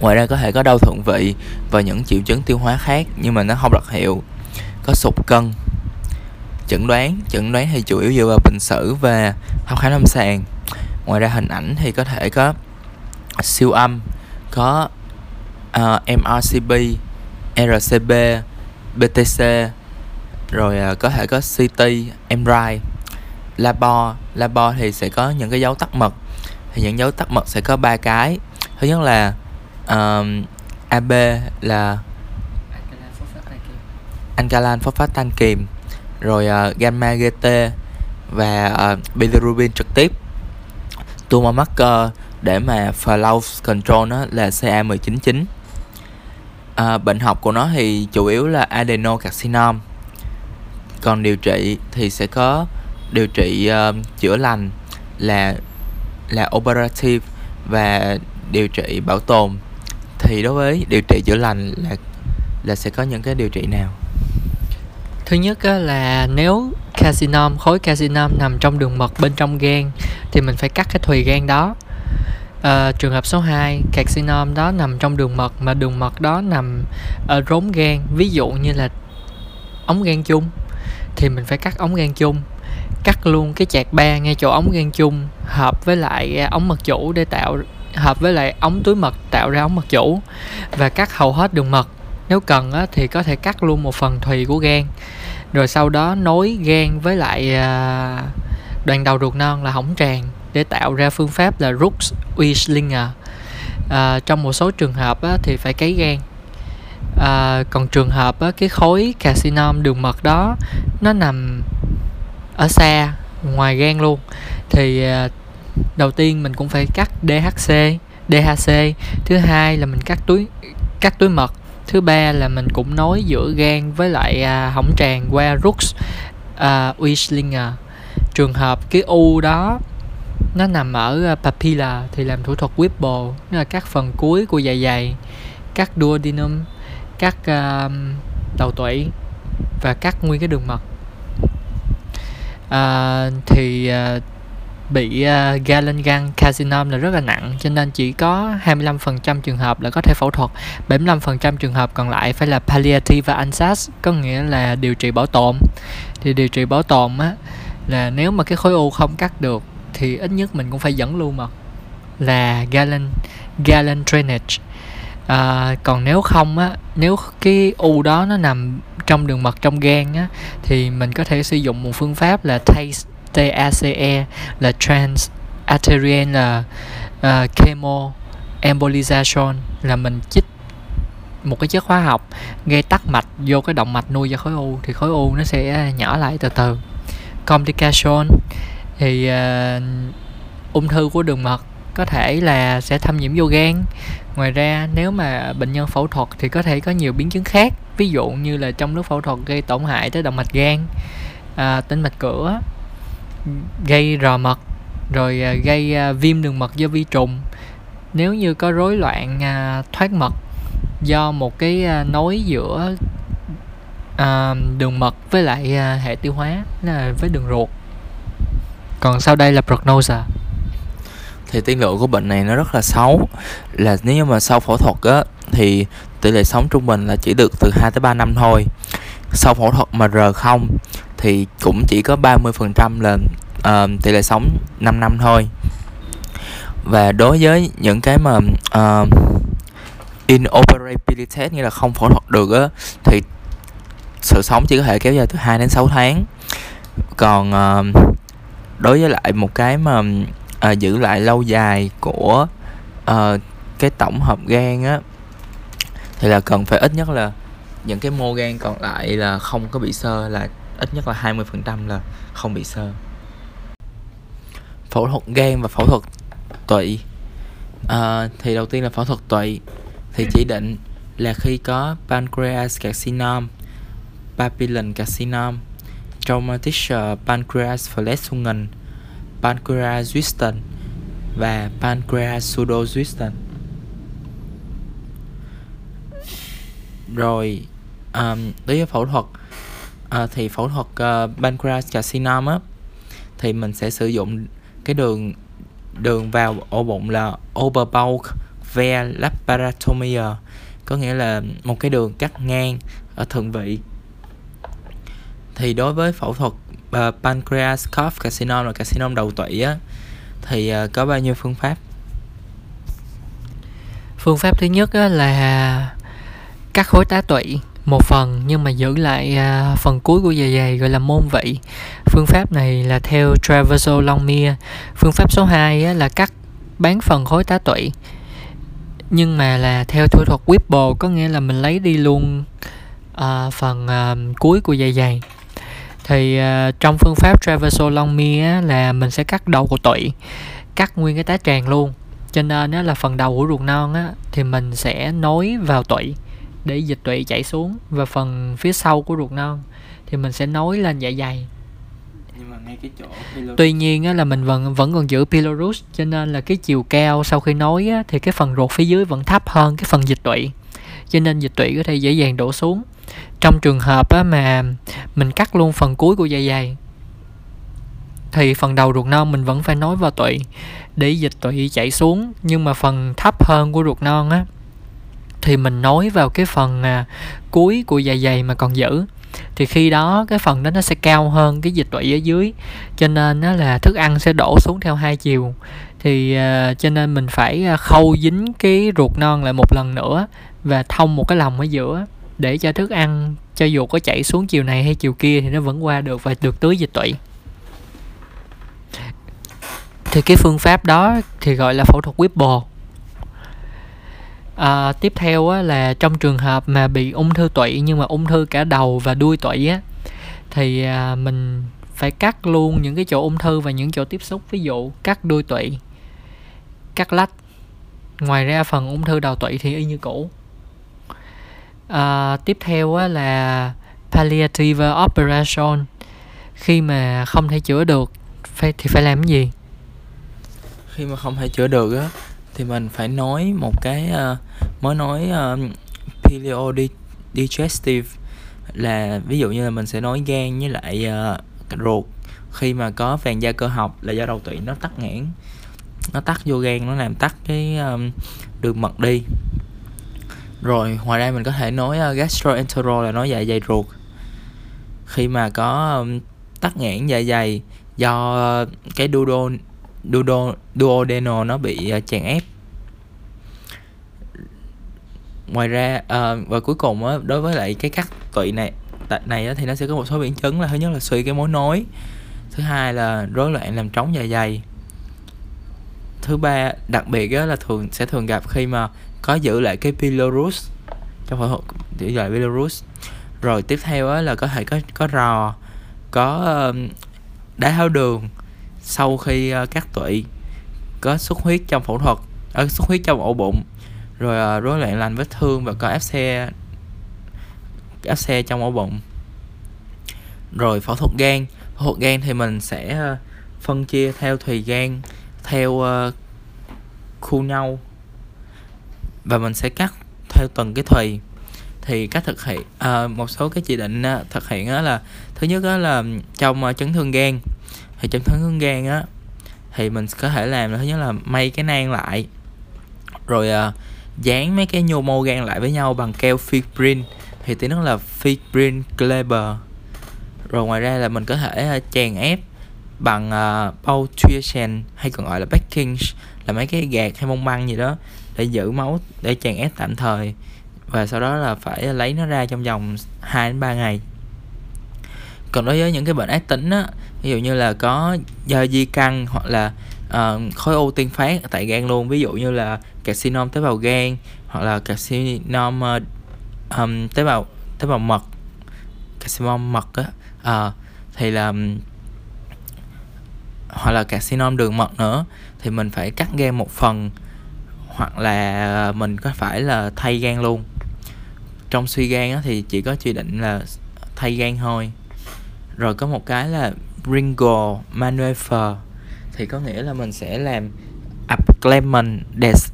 Ngoài ra có thể có đau thượng vị và những triệu chứng tiêu hóa khác nhưng mà nó không đặc hiệu, có sụt cân. Chẩn đoán chẩn đoán thì chủ yếu dựa vào bệnh sử và thăm khám lâm sàng. Ngoài ra hình ảnh thì có thể có siêu âm có ờ, uh, MRCP, RCB, BTC rồi uh, có thể có CT, MRI Labo, Labo thì sẽ có những cái dấu tắc mật. Thì những dấu tắc mật sẽ có ba cái. Thứ nhất là um, AB là alkaline phosphat tan kiềm rồi uh, gamma GT và uh, bilirubin trực tiếp. Tumor marker để mà flow control nó là CA199 à, bệnh học của nó thì chủ yếu là adenocarcinom còn điều trị thì sẽ có điều trị uh, chữa lành là là operative và điều trị bảo tồn. Thì đối với điều trị chữa lành là là sẽ có những cái điều trị nào? Thứ nhất là nếu carcinom khối carcinom nằm trong đường mật bên trong gan thì mình phải cắt cái thùy gan đó à, trường hợp số 2 carcinom đó nằm trong đường mật mà đường mật đó nằm ở rốn gan. Ví dụ như là ống gan chung thì mình phải cắt ống gan chung cắt luôn cái chạc ba ngay chỗ ống gan chung hợp với lại à, ống mật chủ để tạo hợp với lại ống túi mật tạo ra ống mật chủ và cắt hầu hết đường mật. Nếu cần á, thì có thể cắt luôn một phần thùy của gan. Rồi sau đó nối gan với lại à, đoàn đầu ruột non là hỏng tràn để tạo ra phương pháp là Rux Wieslinger à, trong một số trường hợp á, thì phải cấy gan. À, còn trường hợp á, cái khối carcinom đường mật đó nó nằm ở xa ngoài gan luôn. Thì à, đầu tiên mình cũng phải cắt DHC DHC thứ hai là mình cắt túi cắt túi mật thứ ba là mình cũng nối giữa gan với lại à, hỏng tràn qua Rux à, Wieslinger trường hợp cái u đó nó nằm ở ờ, papilla thì làm thủ thuật Whipple tức là các phần cuối của dạ dày cắt duodenum cắt uh, đầu tủy và cắt nguyên cái đường mật. Uh, thì uh, bị uh, galen gan carcinom là rất là nặng cho nên chỉ có 25% trường hợp là có thể phẫu thuật 75% trường hợp còn lại phải là palliative và ansatz có nghĩa là điều trị bảo tồn. Thì điều trị bảo tồn á là nếu mà cái khối u không cắt được thì ít nhất mình cũng phải dẫn lưu mật là galen galen drainage. À, còn nếu không á nếu cái u đó nó nằm trong đường mật trong gan á thì mình có thể sử dụng một phương pháp là TACE TACE là trans arterial là à, uh, chemo embolization là mình chích một cái chất hóa học gây tắc mạch vô cái động mạch nuôi ra khối u thì khối u nó sẽ nhỏ lại từ từ. Complication thì uh, ung thư của đường mật có thể là sẽ thâm nhiễm vô gan. Ngoài ra nếu mà bệnh nhân phẫu thuật thì có thể có nhiều biến chứng khác ví dụ như là trong lúc phẫu thuật gây tổn hại tới động mạch gan à, tĩnh mạch cửa gây rò mật rồi à, gây à, viêm đường mật do vi trùng. Nếu như có rối loạn à, thoát mật do một cái à, nối giữa à, đường mật với lại à, hệ tiêu hóa là với đường ruột còn sau đây là prognosis. Thì tiên lượng của bệnh này nó rất là xấu. Là nếu như mà sau phẫu thuật á thì tỷ lệ sống trung bình là chỉ được từ 2 tới 3 năm thôi. Sau phẫu thuật mà r không thì cũng chỉ có 30% là uh, tỷ lệ sống 5 năm thôi. Và đối với những cái mà uh, inoperability nghĩa là không phẫu thuật được á thì sự sống chỉ có thể kéo dài từ 2 đến 6 tháng. Còn uh, đối với lại một cái mà à, giữ lại lâu dài của à, cái tổng hợp gan á thì là cần phải ít nhất là những cái mô gan còn lại là không có bị sơ là ít nhất là 20% là không bị sơ. Phẫu thuật gan và phẫu thuật tụy. À, thì đầu tiên là phẫu thuật tụy thì chỉ định là khi có pancreas carcinoma papillon carcinoma traumatic pancreas flexion pancreas Zwisten và pancreas pseudo Zwisten. rồi um, đối với phẫu thuật uh, thì phẫu thuật uh, pancreas carcinoma thì mình sẽ sử dụng cái đường đường vào ổ bụng là overbulk via laparotomia có nghĩa là một cái đường cắt ngang ở thượng vị thì đối với phẫu thuật uh, pancreas cough carcinoma là carcinoma đầu tủy á thì uh, có bao nhiêu phương pháp? Phương pháp thứ nhất á, là cắt khối tá tụy một phần nhưng mà giữ lại uh, phần cuối của dạ dày gọi là môn vị. Phương pháp này là theo Traverso Longmire phương pháp số 2 á, là cắt bán phần khối tá tụy nhưng mà là theo thủ thuật Whipple có nghĩa là mình lấy đi luôn uh, phần uh, cuối của dạ dày thì uh, trong phương pháp traversolomy á, là mình sẽ cắt đầu của tụy cắt nguyên cái tá tràng luôn. Cho nên á, là phần đầu của ruột non á, thì mình sẽ nối vào tụy để dịch tụy chảy xuống. Và phần phía sau của ruột non thì mình sẽ nối lên dạ dày. Nhưng mà ngay cái chỗ pylorus. tuy nhiên á, là mình vẫn vẫn còn giữ pylorus cho nên là cái chiều cao sau khi nối á, thì cái phần ruột phía dưới vẫn thấp hơn cái phần dịch tụy cho nên dịch tụy có thể dễ dàng đổ xuống trong trường hợp á, mà mình cắt luôn phần cuối của dạ dày thì phần đầu ruột non mình vẫn phải nối vào tụy để dịch tụy chảy xuống. Nhưng mà phần thấp hơn của ruột non á thì mình nối vào cái phần à, cuối của dạ dày mà còn giữ. Thì khi đó cái phần đó nó sẽ cao hơn cái dịch tụy ở dưới. Cho nên nó là thức ăn sẽ đổ xuống theo hai chiều. Thì uh, cho nên mình phải à, khâu dính cái ruột non lại một lần nữa và thông một cái lòng ở giữa để cho thức ăn cho dù có chảy xuống chiều này hay chiều kia thì nó vẫn qua được và được tưới dịch tụy thì cái phương pháp đó thì gọi là phẫu thuật Whipple à, tiếp theo á, là trong trường hợp mà bị ung thư tụy nhưng mà ung thư cả đầu và đuôi tụy á thì à, mình phải cắt luôn những cái chỗ ung thư và những chỗ tiếp xúc. Ví dụ cắt đuôi tụy cắt lách ngoài ra phần ung thư đầu tụy thì y như cũ à, tiếp theo á, là palliative operation. Khi mà không thể chữa được phải thì phải làm cái gì? Khi mà không thể chữa được á thì mình phải nói một cái uh, mới nói à, uh, paleo digestive là ví dụ như là mình sẽ nói gan với lại uh, ruột. Khi mà có vàng da cơ học là do đầu tụy nó tắc nghẽn. Nó tắc vô gan nó làm tắc cái um, đường mật đi rồi ngoài ra mình có thể nói uh, gastroenterol là nói dạ dày ruột. Khi mà có um, tắc nghẽn dạ dày do uh, cái duodo duodo duodeno nó bị uh, chèn ép. Ngoài ra uh, và cuối cùng á đối với lại cái cắt tụy này này á, thì nó sẽ có một số biến chứng là thứ nhất là suy cái mối nối. Thứ hai là rối loạn làm trống dạ dày thứ ba đặc biệt á, là thường sẽ thường gặp khi mà có giữ lại cái pylorus trong phẫu thuật giữ lại pylorus rồi tiếp theo á, là có thể có có rò có đái tháo đường sau khi ờ, uh, cắt tụy có xuất huyết trong phẫu thuật ở uh, xuất huyết trong ổ bụng. Rồi uh, rối loạn lành vết thương và có áp xe áp xe trong ổ bụng. Rồi phẫu thuật gan phẫu thuật gan thì mình sẽ uh, phân chia theo thùy gan theo uh, khu nhau. Và mình sẽ cắt theo từng cái thùy. Thì cách thực hiện uh, một số cái chỉ định uh, thực hiện đó là thứ nhất đó là trong uh, chấn thương gan. Thì trong chấn thương gan á thì mình có thể làm là thứ nhất là may cái nang lại. Rồi uh, dán mấy cái nhô mô gan lại với nhau bằng keo fibrin thì tiếng nó là fibrin Kleber. Rồi ngoài ra là mình có thể uh, chèn ép bằng à, uh, Bautrian hay còn gọi là backing là mấy cái gạt hay mông băng gì đó để giữ máu để chèn ép tạm thời và sau đó là phải lấy nó ra trong vòng 2 đến 3 ngày. Còn đối với những cái bệnh ác tính á ví dụ như là có do di căn hoặc là uh, khối u tiên phát tại gan luôn ví dụ như là carcinom tế bào gan hoặc là carcinom uh, um, tế bào tế bào mật carcinom mật á uh, thì là hoặc là carcinom đường mật nữa thì mình phải cắt gan một phần hoặc là mình có phải là thay gan luôn. Trong suy gan thì chỉ có chỉ định là thay gan thôi. Rồi có một cái là Ringo maneuver thì có nghĩa là mình sẽ làm abclement des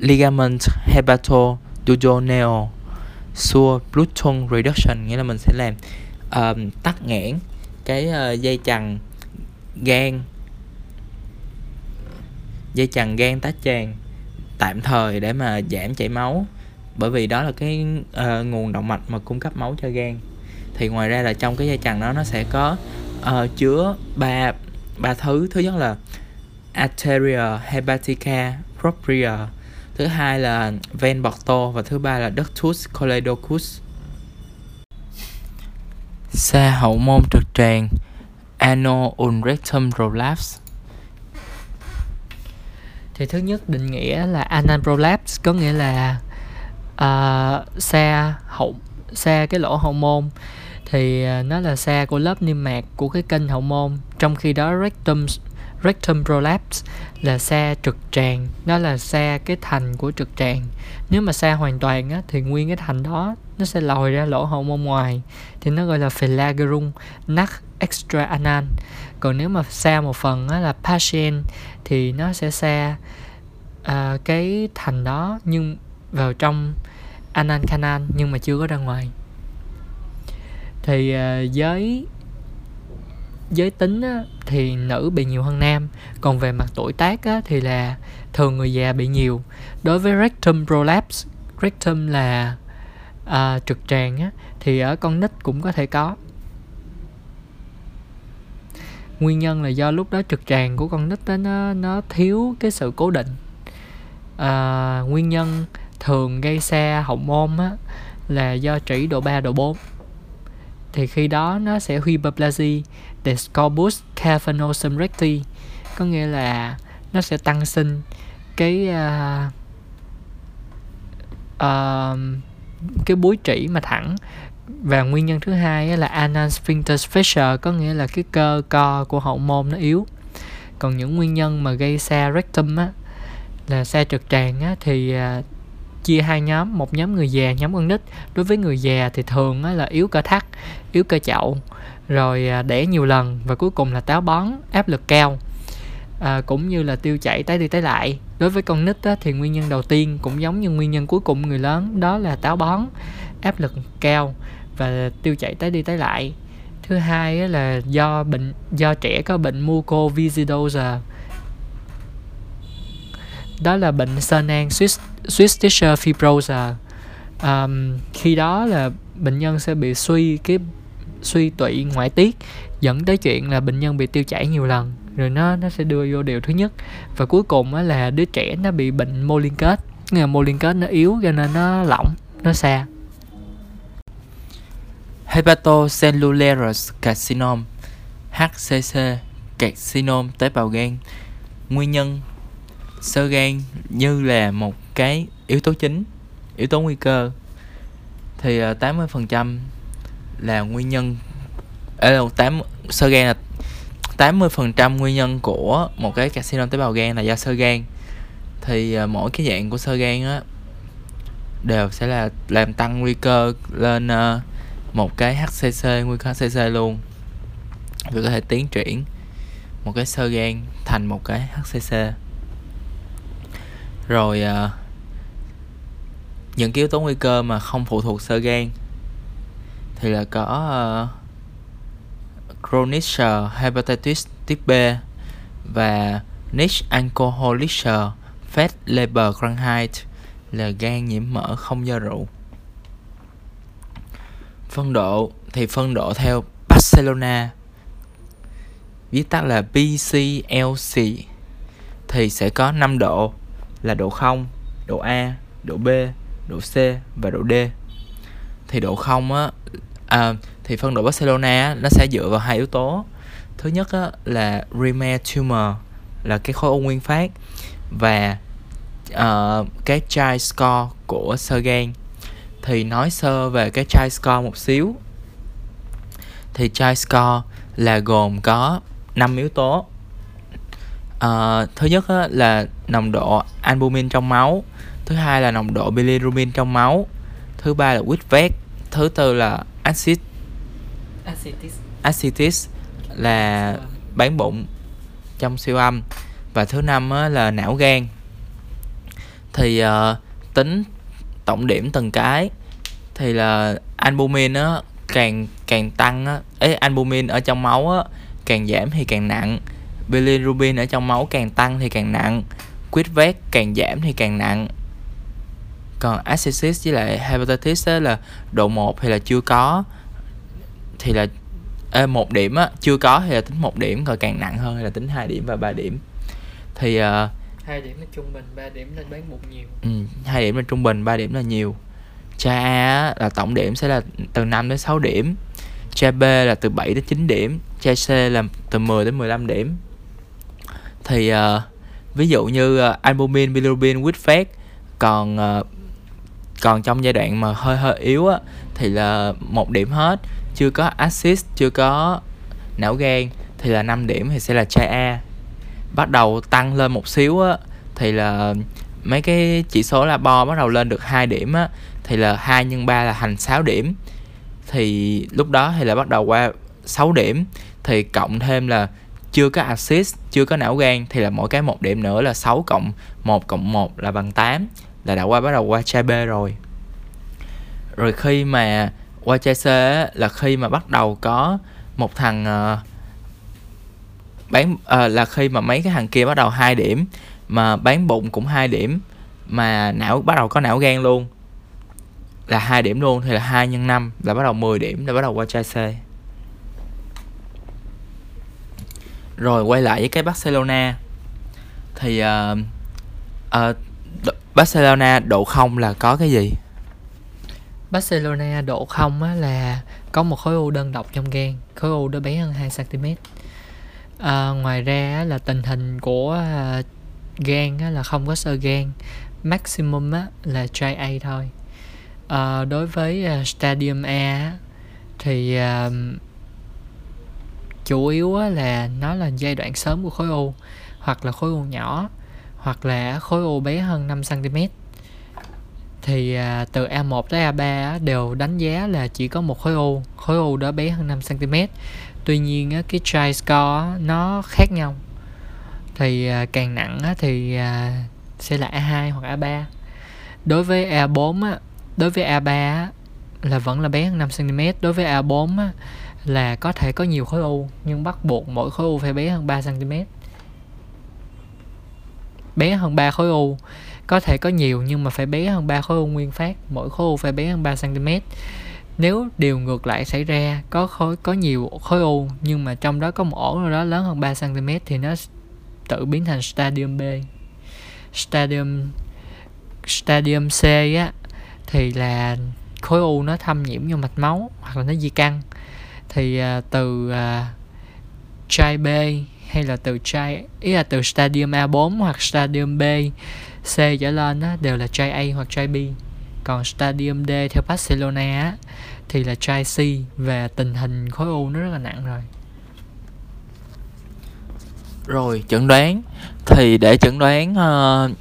ligament hepato duodenal sure Bluetooth reduction nghĩa là mình sẽ làm um, tắc nghẽn cái uh, dây chằng gan. Dây chằng gan tá tràng. Tạm thời để mà giảm chảy máu. Bởi vì đó là cái uh, nguồn động mạch mà cung cấp máu cho gan. Thì ngoài ra là trong cái dây chằng đó nó sẽ có uh, chứa ba ba thứ. Thứ nhất là arteria hepatica propria. Thứ hai là ven porto và thứ ba là ductus coledocus xa hậu môn trực tràng anal unrectum prolapse thì thứ nhất định nghĩa là anal prolapse có nghĩa là à, uh, xa hậu xa cái lỗ hậu môn. Thì uh, nó là xa của lớp niêm mạc của cái kênh hậu môn. Trong khi đó rectum rectum prolapse là xa trực tràng nó là xa cái thành của trực tràng. Nếu mà xa hoàn toàn á, thì nguyên cái thành đó nó sẽ lòi ra lỗ hậu môn ngoài. Thì nó gọi là flagellum nắc extra anal còn nếu mà xa một phần á, là patient thì nó sẽ xa uh, à, cái thành đó nhưng vào trong anal canal nhưng mà chưa có ra ngoài. Thì à, uh, giới giới tính á, thì nữ bị nhiều hơn nam. Còn về mặt tuổi tác á, thì là thường người già bị nhiều. Đối với rectum prolapse rectum là à, trực tràng á, thì ở con nít cũng có thể có. Nguyên nhân là do lúc đó trực tràng của con nít đó nó nó thiếu cái sự cố định. À, nguyên nhân thường gây ra hậu môn á, là do trĩ độ 3 độ 4 thì khi đó nó sẽ hyperplasia the scorbus cavernosum recti có nghĩa là nó sẽ tăng sinh cái uh, uh, cái búi trĩ mà thẳng. Và nguyên nhân thứ hai là anal sphincter fissure có nghĩa là cái cơ co của hậu môn nó yếu. Còn những nguyên nhân mà gây xe rectum á là xe trực tràng á thì à, chia hai nhóm. Một nhóm người già nhóm con nít. Đối với người già thì thường á, là yếu cơ thắt yếu cơ chậu rồi à, đẻ nhiều lần và cuối cùng là táo bón áp lực cao à, cũng như là tiêu chảy tái đi tái lại. Đối với con nít á, thì nguyên nhân đầu tiên cũng giống như nguyên nhân cuối cùng người lớn đó là táo bón áp lực cao và tiêu chảy tái đi tái lại. Thứ hai á, là do bệnh do trẻ có bệnh mucoviscidosa đó là bệnh sơ nang Swiss tissue fibrosa um, khi đó là bệnh nhân sẽ bị suy cái suy tụy ngoại tiết dẫn tới chuyện là bệnh nhân bị tiêu chảy nhiều lần rồi nó nó sẽ đưa vô điều thứ nhất. Và cuối cùng á là đứa trẻ nó bị bệnh mô liên kết. Nghĩa là mô liên kết nó yếu cho nên nó lỏng, nó xa. Hepatocellular carcinoma HCC carcinoma tế bào gan. Nguyên nhân, sơ gan như là một cái yếu tố chính, yếu tố nguy cơ. Thì ờ, 80% là nguyên nhân ờ, ở 8 sơ gan là 80% nguyên nhân của một cái carcinom tế bào gan là do sơ gan. Thì uh, mỗi cái dạng của sơ gan á đều sẽ là làm tăng nguy cơ lên uh, một cái HCC nguy cơ HCC luôn. Vì có thể tiến triển một cái sơ gan thành một cái HCC rồi uh, những cái yếu tố nguy cơ mà không phụ thuộc sơ gan thì là có uh, chronic hepatitis type B và niche alcoholic fat liver cranhite là gan nhiễm mỡ không do rượu phân độ thì phân độ theo Barcelona viết tắt là BCLC thì sẽ có 5 độ là độ 0, độ A, độ B, độ C và độ D. Thì độ 0 á à, thì phân độ Barcelona nó sẽ dựa vào hai yếu tố. Thứ nhất á, là Rimer tumor là cái khối u nguyên phát và uh, cái chai score của sơ gan thì nói sơ về cái chai score một xíu. Thì chai score là gồm có 5 yếu tố. Uh, thứ nhất á, là nồng độ albumin trong máu. Thứ hai là nồng độ bilirubin trong máu. Thứ ba là huyết thứ tư là axit Ascites. Ascites là bán bụng trong siêu âm. Và thứ năm là não gan. Thì uh, tính tổng điểm từng cái thì là albumin á càng càng tăng á. Ấy albumin ở trong máu á càng giảm thì càng nặng. Bilirubin ở trong máu càng tăng thì càng nặng. Quýt vét càng giảm thì càng nặng. Còn acidosis với lại hepatitis á, là độ 1 thì là chưa có thì là ê, một điểm á chưa có thì là tính một điểm còn càng nặng hơn là tính 2 điểm và 3 điểm. Thì uh, hai điểm là trung bình 3 điểm là bán bụng nhiều. ừ, hai điểm là trung bình 3 điểm là nhiều. Cha A là tổng điểm sẽ là từ 5 đến 6 điểm. Cha B là từ 7 đến 9 điểm. Cha C là từ 10 đến 15 điểm. Thì uh, ví dụ như uh, albumin bilirubin phát còn uh, còn trong giai đoạn mà hơi hơi yếu á thì là một điểm hết chưa có axit, chưa có não gan, thì là 5 điểm thì sẽ là chai A. Bắt đầu tăng lên một xíu á, thì là mấy cái chỉ số là bo bắt đầu lên được 2 điểm á, thì là 2 nhân 3 là thành 6 điểm. Thì lúc đó thì là bắt đầu qua 6 điểm, thì cộng thêm là chưa có assist chưa có não gan, thì là mỗi cái một điểm nữa là 6 cộng 1 cộng 1 là bằng 8 là đã qua, bắt đầu qua chai B rồi. Rồi khi mà qua C là khi mà bắt đầu có một thằng uh, bán uh, là khi mà mấy cái thằng kia bắt đầu hai điểm mà bán bụng cũng hai điểm mà não bắt đầu có não gan luôn. Là hai điểm luôn thì là 2 nhân 5 là bắt đầu 10 điểm là bắt đầu qua chai C. Rồi quay lại với cái Barcelona. Thì uh, uh, Barcelona độ không là có cái gì? Barcelona độ không á là có một khối u đơn độc trong gan khối u đó bé hơn 2 cm à, ngoài ra là tình hình của à, gan á, là không có sơ gan maximum á, là trai A thôi. À, đối với à, stadium A thì à, chủ yếu á, là nó là giai đoạn sớm của khối u hoặc là khối u nhỏ hoặc là khối u bé hơn 5 cm thì à, từ A1 tới A3 á, đều đánh giá là chỉ có một khối u khối u đó bé hơn 5 cm tuy nhiên á, cái try score á, nó khác nhau. Thì à, càng nặng á, thì à, sẽ là A2 hoặc A3 đối với A4 á, đối với A3 á, là vẫn là bé hơn 5 cm đối với A4 á, là có thể có nhiều khối u nhưng bắt buộc mỗi khối u phải bé hơn 3 cm bé hơn 3 khối u có thể có nhiều nhưng mà phải bé hơn 3 khối u nguyên phát mỗi khối u phải bé hơn 3 cm nếu điều ngược lại xảy ra có khối có nhiều khối u nhưng mà trong đó có một ổ nào đó lớn hơn 3 cm thì nó tự biến thành stadium B. Stadium stadium C á thì là khối u nó thâm nhiễm vô mạch máu hoặc là nó di căn. Thì uh, từ uh, chai B hay là từ chai ý là từ stadium A4 hoặc stadium B C trở lên á, đều là trai A hoặc trai B. Còn stadium D theo Barcelona á, thì là trai C và tình hình khối u nó rất là nặng rồi. Rồi chẩn đoán. Thì để chẩn đoán uh,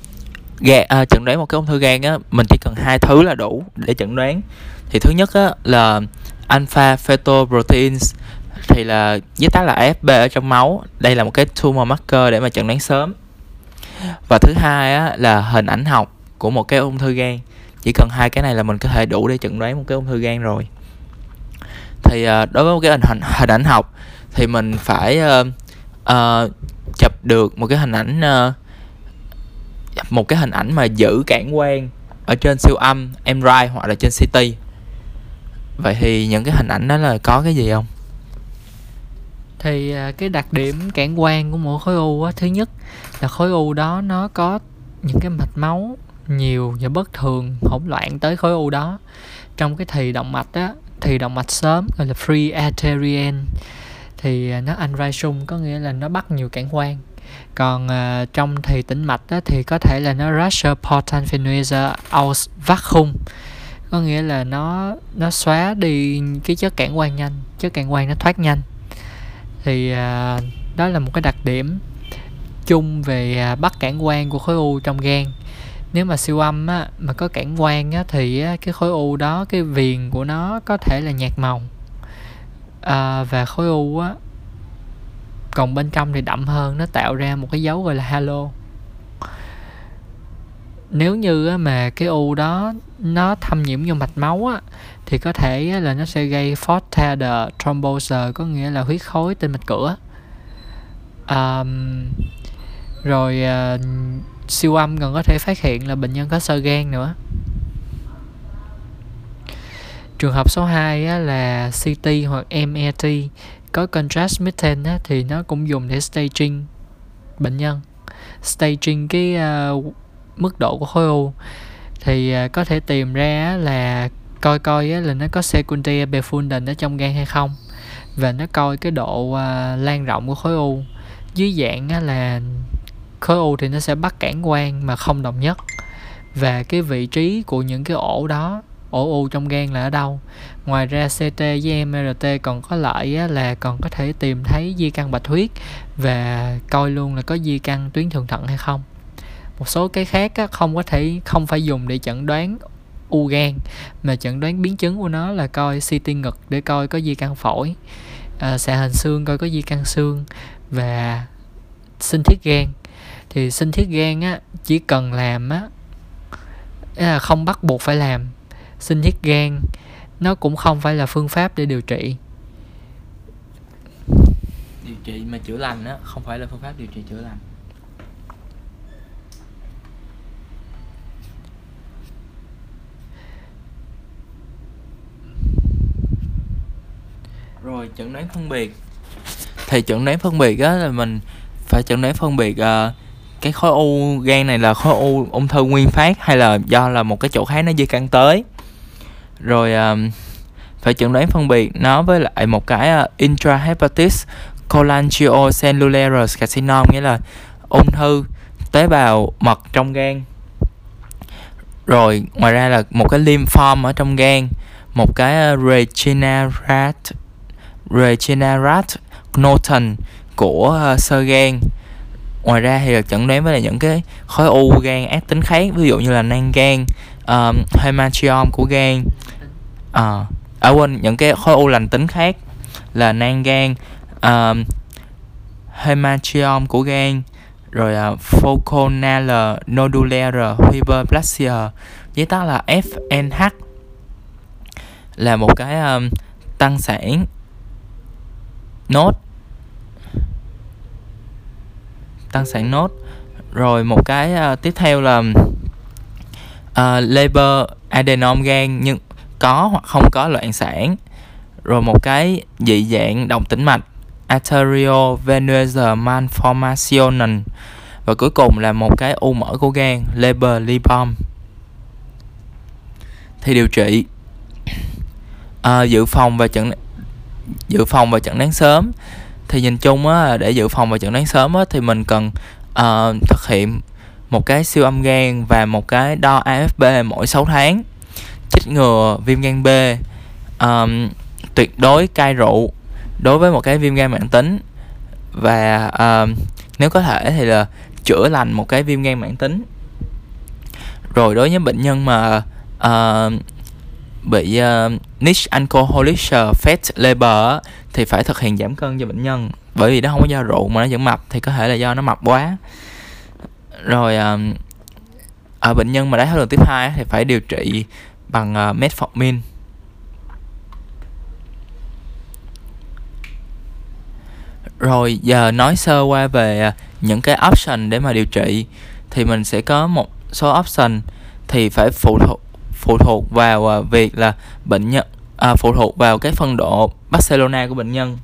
gan à, chẩn đoán một cái ung thư gan á mình chỉ cần hai thứ là đủ để chẩn đoán. Thì thứ nhất á là alpha fetoproteins thì là viết tắt là AFP ở trong máu. Đây là một cái tumor marker để mà chẩn đoán sớm và thứ hai á, là hình ảnh học của một cái ung thư gan. Chỉ cần hai cái này là mình có thể đủ để chẩn đoán một cái ung thư gan rồi. Thì uh, đối với một cái hình hình ảnh học thì mình phải uh, uh, chụp được một cái hình ảnh uh, một cái hình ảnh mà giữ cản quan ở trên siêu âm MRI hoặc là trên CT vậy thì những cái hình ảnh đó là có cái gì không? Thì à, cái đặc điểm cản quang của mỗi khối u á thứ nhất là khối u đó nó có những cái mạch máu nhiều và bất thường hỗn loạn tới khối u đó. Trong cái thì động mạch á thì động mạch sớm gọi là free arterial thì à, nó anrisum có nghĩa là nó bắt nhiều cản quang còn uh, trong thì tĩnh mạch á, thì có thể là nó Rasher portal Venuser aus vacuum có nghĩa là nó nó xóa đi cái chất cản quang nhanh chất cản quang nó thoát nhanh thì à, đó là một cái đặc điểm chung về à, bắt cản quang của khối u trong gan. Nếu mà siêu âm á, mà có cản quang á, thì á, cái khối u đó cái viền của nó có thể là nhạt màu. À, và khối u á còn bên trong thì đậm hơn nó tạo ra một cái dấu gọi là halo. Nếu như mà cái u đó nó thâm nhiễm vô mạch máu á thì có thể là nó sẽ gây fortader thrombosis có nghĩa là huyết khối trên mạch cửa. Um, rồi uh, siêu âm còn có thể phát hiện là bệnh nhân có sơ gan nữa. Trường hợp số 2 á, là CT hoặc MET có contrast mitten á, thì nó cũng dùng để staging bệnh nhân. Staging cái uh, mức độ của khối u. Thì uh, có thể tìm ra là coi coi á, là nó có secondary befundin ở trong gan hay không. Và nó coi cái độ à, lan rộng của khối u. Dưới dạng á, là khối u thì nó sẽ bắt cản quang mà không đồng nhất. Và cái vị trí của những cái ổ đó ổ u trong gan là ở đâu? Ngoài ra CT với MRT còn có lợi á, là còn có thể tìm thấy di căn bạch huyết. Và coi luôn là có di căn tuyến thượng thận hay không. Một số cái khác á, không có thể không phải dùng để chẩn đoán u gan mà chẩn đoán biến chứng của nó là coi CT ngực để coi có di căn phổi à, xạ hình xương coi có di căn xương và sinh thiết gan. Thì sinh thiết gan á chỉ cần làm á là không bắt buộc phải làm. Sinh thiết gan nó cũng không phải là phương pháp để điều trị. Điều trị mà chữa lành á không phải là phương pháp điều trị chữa lành. Rồi chẩn đoán phân biệt. Thì chẩn đoán phân biệt á là mình phải chẩn đoán phân biệt uh, cái khối u gan này là khối u ung thư nguyên phát hay là do là một cái chỗ khác nó di căn tới. Rồi um, phải chẩn đoán phân biệt nó với lại một cái ờ, uh, intrahepatic cholangiocellular carcinoma nghĩa là ung thư tế bào mật trong gan. Rồi ngoài ra là một cái lymphom ở trong gan một cái uh, regenerate regenerate Norton của uh, sơ gan ngoài ra thì được chẩn đoán với là những cái khối u gan ác tính khác ví dụ như là nang gan um, hemangiom của gan. À, à quên những cái khối u lành tính khác là nang gan um, hemangiom của gan rồi ờ, uh, focal nodular hyperplasia viết tắt là FNH là một cái um, tăng sản nốt. Tăng sản nốt. Rồi một cái uh, tiếp theo là uh, labor adenom gan nhưng có hoặc không có loạn sản. Rồi một cái dị dạng động tĩnh mạch arteriovenous malformation và cuối cùng là một cái u mỡ của gan labor lipom thì điều trị à, dự phòng và chẩn dự phòng và chẩn đoán sớm. Thì nhìn chung á để dự phòng và chẩn đoán sớm á thì mình cần uh, thực hiện một cái siêu âm gan và một cái đo AFP mỗi 6 tháng. Chích ngừa viêm gan B um, tuyệt đối cai rượu đối với một cái viêm gan mãn tính. Và um, nếu có thể thì là chữa lành một cái viêm gan mãn tính. Rồi đối với bệnh nhân mà uh, bị uh, niche alcoholic ờ, fat labor thì phải thực hiện giảm cân cho bệnh nhân. Bởi vì nó không có do rượu mà nó vẫn mập thì có thể là do nó mập quá. Rồi uh, ở bệnh nhân mà đái tháo đường tiếp 2 thì phải điều trị bằng uh, metformin. Rồi giờ nói sơ qua về những cái option để mà điều trị thì mình sẽ có một số option. Thì phải phụ thuộc phụ thuộc vào à, việc là bệnh nhân à, phụ thuộc vào cái phân độ Barcelona của bệnh nhân.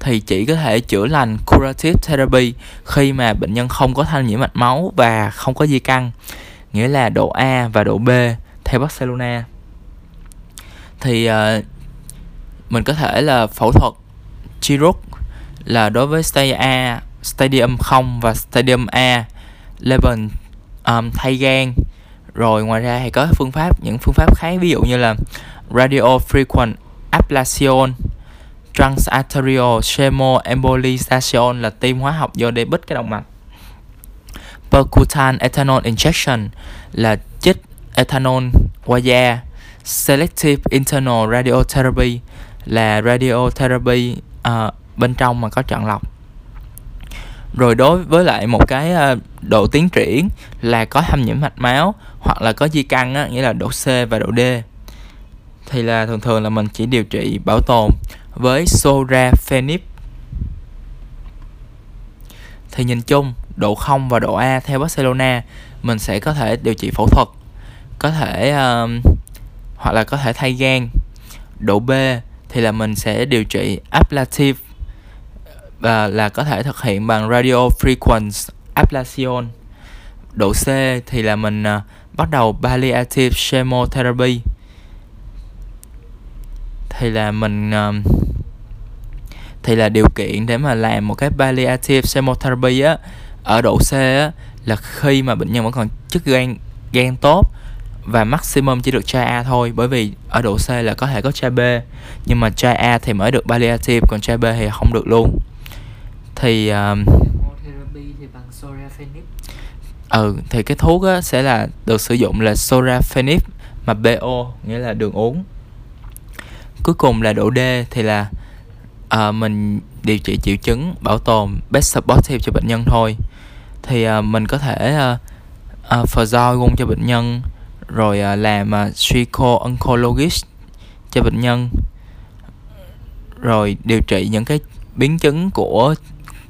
Thì chỉ có thể chữa lành curative therapy khi mà bệnh nhân không có thanh nhiễm mạch máu và không có di căn nghĩa là độ A và độ B theo Barcelona. Thì uh, mình có thể là phẫu thuật chirurg là đối với stadium A, stadium 0 và stadium A level à, um, thay gan rồi ngoài ra thì có phương pháp những phương pháp khác ví dụ như là radio frequent ablation transarterial chemoembolization là tiêm hóa học do để bít cái động mạch. Percutan ethanol injection là chích ethanol qua da. Selective internal radiotherapy là radiotherapy uh, bên trong mà có chọn lọc. Rồi đối với lại một cái uh, độ tiến triển là có thâm nhiễm mạch máu hoặc là có di căn á, nghĩa là độ C và độ D thì là thường thường là mình chỉ điều trị bảo tồn với sorafenib. Thì nhìn chung độ 0 và độ A theo Barcelona mình sẽ có thể điều trị phẫu thuật có thể um, hoặc là có thể thay gan. Độ B thì là mình sẽ điều trị ablative và là có thể thực hiện bằng radio frequency ablation độ C thì là mình uh, bắt đầu palliative chemotherapy. Thì là mình um, thì là điều kiện để mà làm một cái palliative chemotherapy á ở độ C á là khi mà bệnh nhân vẫn còn chức gan gan tốt và maximum chỉ được trai A thôi bởi vì ở độ C là có thể có trai B nhưng mà trai A thì mới được palliative còn trai B thì không được luôn. Thì uh, ừ thì cái thuốc á, sẽ là được sử dụng là sorafenib mà BO nghĩa là đường uống. Cuối cùng là độ D thì là à, mình điều trị triệu chứng bảo tồn best supportive cho bệnh nhân thôi. Thì à, mình có thể uh, uh, Fazol cho bệnh nhân rồi à, làm à, psycho oncologist cho bệnh nhân. Rồi điều trị những cái biến chứng của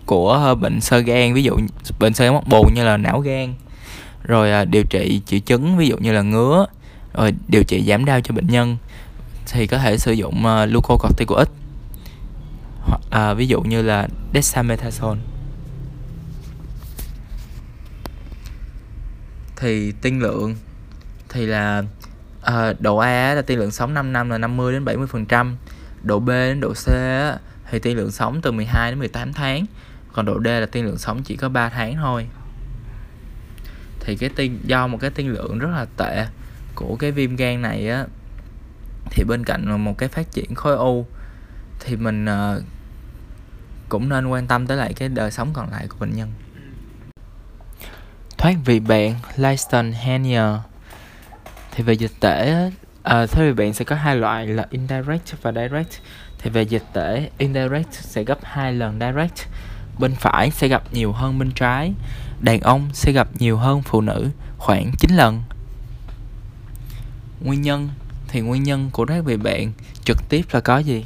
của ờ, bệnh sơ gan ví dụ bệnh sơ gan mắc bù như là não gan rồi ờ, điều trị triệu chứng ví dụ như là ngứa rồi điều trị giảm đau cho bệnh nhân thì có thể sử dụng uh, glucocorticoid hoặc à, ví dụ như là dexamethasone. Thì tiên lượng thì là uh, độ A là tiên lượng sống 5 năm là 50 đến 70 phần trăm độ B đến độ C thì tiên lượng sống từ 12 đến 18 tháng còn độ D là tiên lượng sống chỉ có 3 tháng thôi. Thì cái tiên do một cái tiên lượng rất là tệ của cái viêm gan này á thì bên cạnh một cái phát triển khối u thì mình uh, cũng nên quan tâm tới lại cái đời sống còn lại của bệnh nhân. Thoát vị bệnh Leiston hernia thì về dịch tễ uh, thoát vị bệnh sẽ có hai loại là indirect và direct. Thì về dịch tễ indirect sẽ gấp hai lần direct bên phải sẽ gặp nhiều hơn bên trái. Đàn ông sẽ gặp nhiều hơn phụ nữ khoảng 9 lần. Nguyên nhân thì nguyên nhân của thoát vị bệnh trực tiếp là có gì?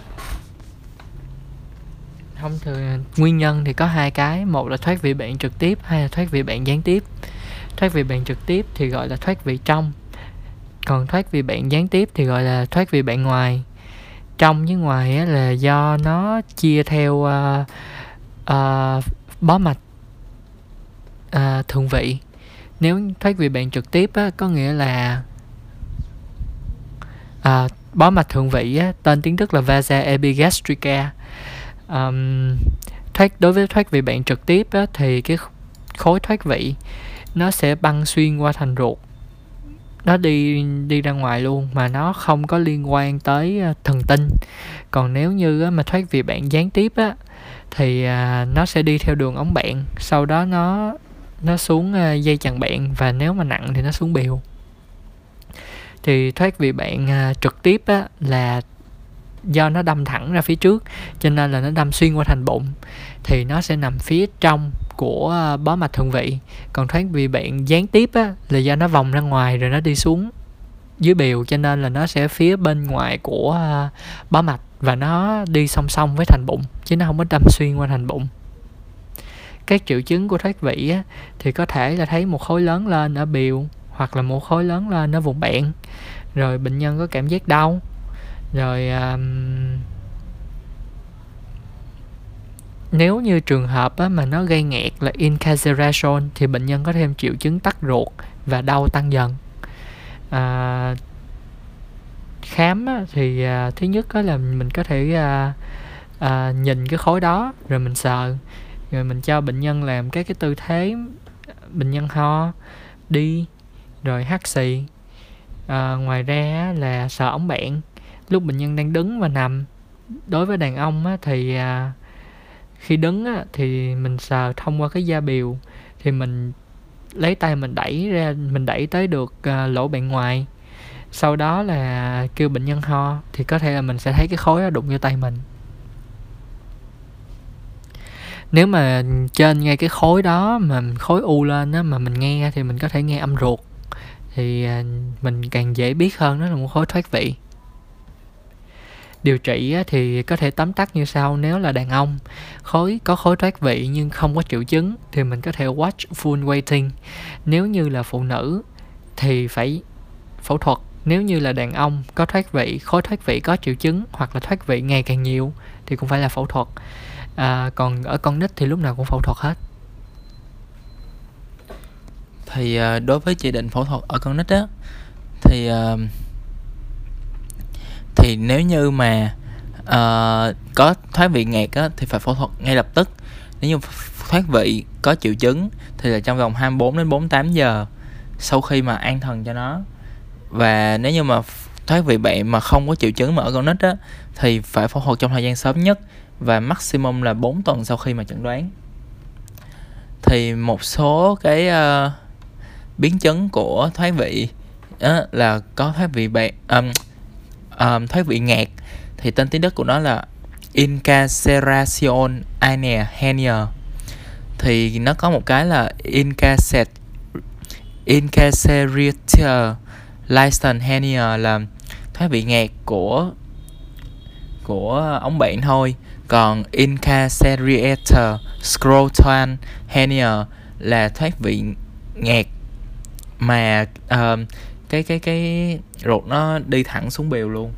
Thông thường nguyên nhân thì có hai cái. Một là thoát vị bệnh trực tiếp hay là thoát vị bệnh gián tiếp. Thoát vị bệnh trực tiếp thì gọi là thoát vị trong. Còn thoát vị bệnh gián tiếp thì gọi là thoát vị bệnh ngoài. Trong với ngoài là do nó chia theo uh, uh, bó mạch. Uh, thượng vị. Nếu thoát vị bệnh trực tiếp á, có nghĩa là uh, bó mạch thượng vị á, tên tiếng Đức là vasa epigastrica. Um, thoát đối với thoát vị bệnh trực tiếp á, thì cái khối thoát vị nó sẽ băng xuyên qua thành ruột nó đi đi ra ngoài luôn mà nó không có liên quan tới à, thần tinh. Còn nếu như mà thoát vị bạn gián tiếp á thì à, nó sẽ đi theo đường ống bạn sau đó nó nó xuống à, dây chằng bạn và nếu mà nặng thì nó xuống biểu thì thoát vị bạn trực tiếp á, là do nó đâm thẳng ra phía trước cho nên là nó đâm xuyên qua thành bụng thì nó sẽ nằm phía trong của ờ, bó mạch thượng vị. Còn thoát vị bạn gián tiếp á, là do nó vòng ra ngoài rồi nó đi xuống dưới biểu cho nên là nó sẽ phía bên ngoài của ờ, bó mạch và nó đi song song với thành bụng chứ nó không có đâm xuyên qua thành bụng. Các triệu chứng của thoát vị á, thì có thể là thấy một khối lớn lên ở biểu hoặc là một khối lớn lên ở vùng bẹn. Rồi bệnh nhân có cảm giác đau rồi um, nếu như trường hợp á, mà nó gây nghẹt là incarceration thì bệnh nhân có thêm triệu chứng tắc ruột và đau tăng dần. À, khám á, thì à, thứ nhất á, là mình có thể à, à, nhìn cái khối đó rồi mình sờ rồi mình cho bệnh nhân làm các cái tư thế bệnh nhân ho đi rồi hắt xì. À, ngoài ra là sờ ống bẹn lúc bệnh nhân đang đứng và nằm. Đối với đàn ông á, thì à, khi đứng á, thì mình sờ thông qua cái da biểu thì mình lấy tay mình đẩy ra mình đẩy tới được à, lỗ bạn ngoài. Sau đó là kêu bệnh nhân ho thì có thể là mình sẽ thấy cái khối đó đụng vô tay mình. Nếu mà trên ngay cái khối đó mà khối u lên á mà mình nghe thì mình có thể nghe âm ruột. Thì à, mình càng dễ biết hơn nó là một khối thoát vị điều trị thì có thể tóm tắt như sau nếu là đàn ông khối có khối thoát vị nhưng không có triệu chứng thì mình có thể watch full waiting. Nếu như là phụ nữ thì phải phẫu thuật. Nếu như là đàn ông có thoát vị khối thoát vị có triệu chứng hoặc là thoát vị ngày càng nhiều thì cũng phải là phẫu thuật. À, còn ở con nít thì lúc nào cũng phẫu thuật hết. Thì à, đối với chỉ định phẫu thuật ở con nít á thì uh, thì nếu như mà uh, có thoát vị nghẹt á thì phải phẫu thuật ngay lập tức. Nếu như thoát vị có triệu chứng thì là trong vòng 24 đến 48 giờ sau khi mà an thần cho nó. Và nếu như mà thoát vị bệnh mà không có triệu chứng mà ở con nít á thì phải phẫu thuật trong thời gian sớm nhất và maximum là 4 tuần sau khi mà chẩn đoán. Thì một số cái uh, biến chứng của thoát vị đó là có thoát vị bệnh um, um, thoát vị ngạt thì tên tiếng Đức của nó là incarceration anea hernia thì nó có một cái là incarcet incarcerator license hernia là thoát vị ngạt của của ống bệnh thôi. Còn incarcerator scrotal hernia là thoát vị ngạt mà uh, cái cái cái ruột nó đi thẳng xuống bèo luôn.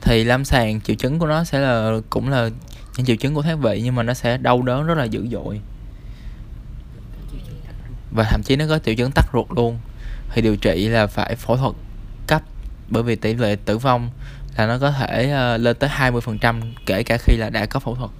Thì lâm sàng triệu chứng của nó sẽ là, cũng là những triệu chứng của thoát vị, nhưng mà nó sẽ đau đớn rất là dữ dội. Và thậm chí nó có triệu chứng tắc ruột luôn. Thì điều trị là phải phẫu thuật cấp, bởi vì tỷ lệ tử vong là nó có thể ờ, lên tới 20% kể cả khi là đã có phẫu thuật.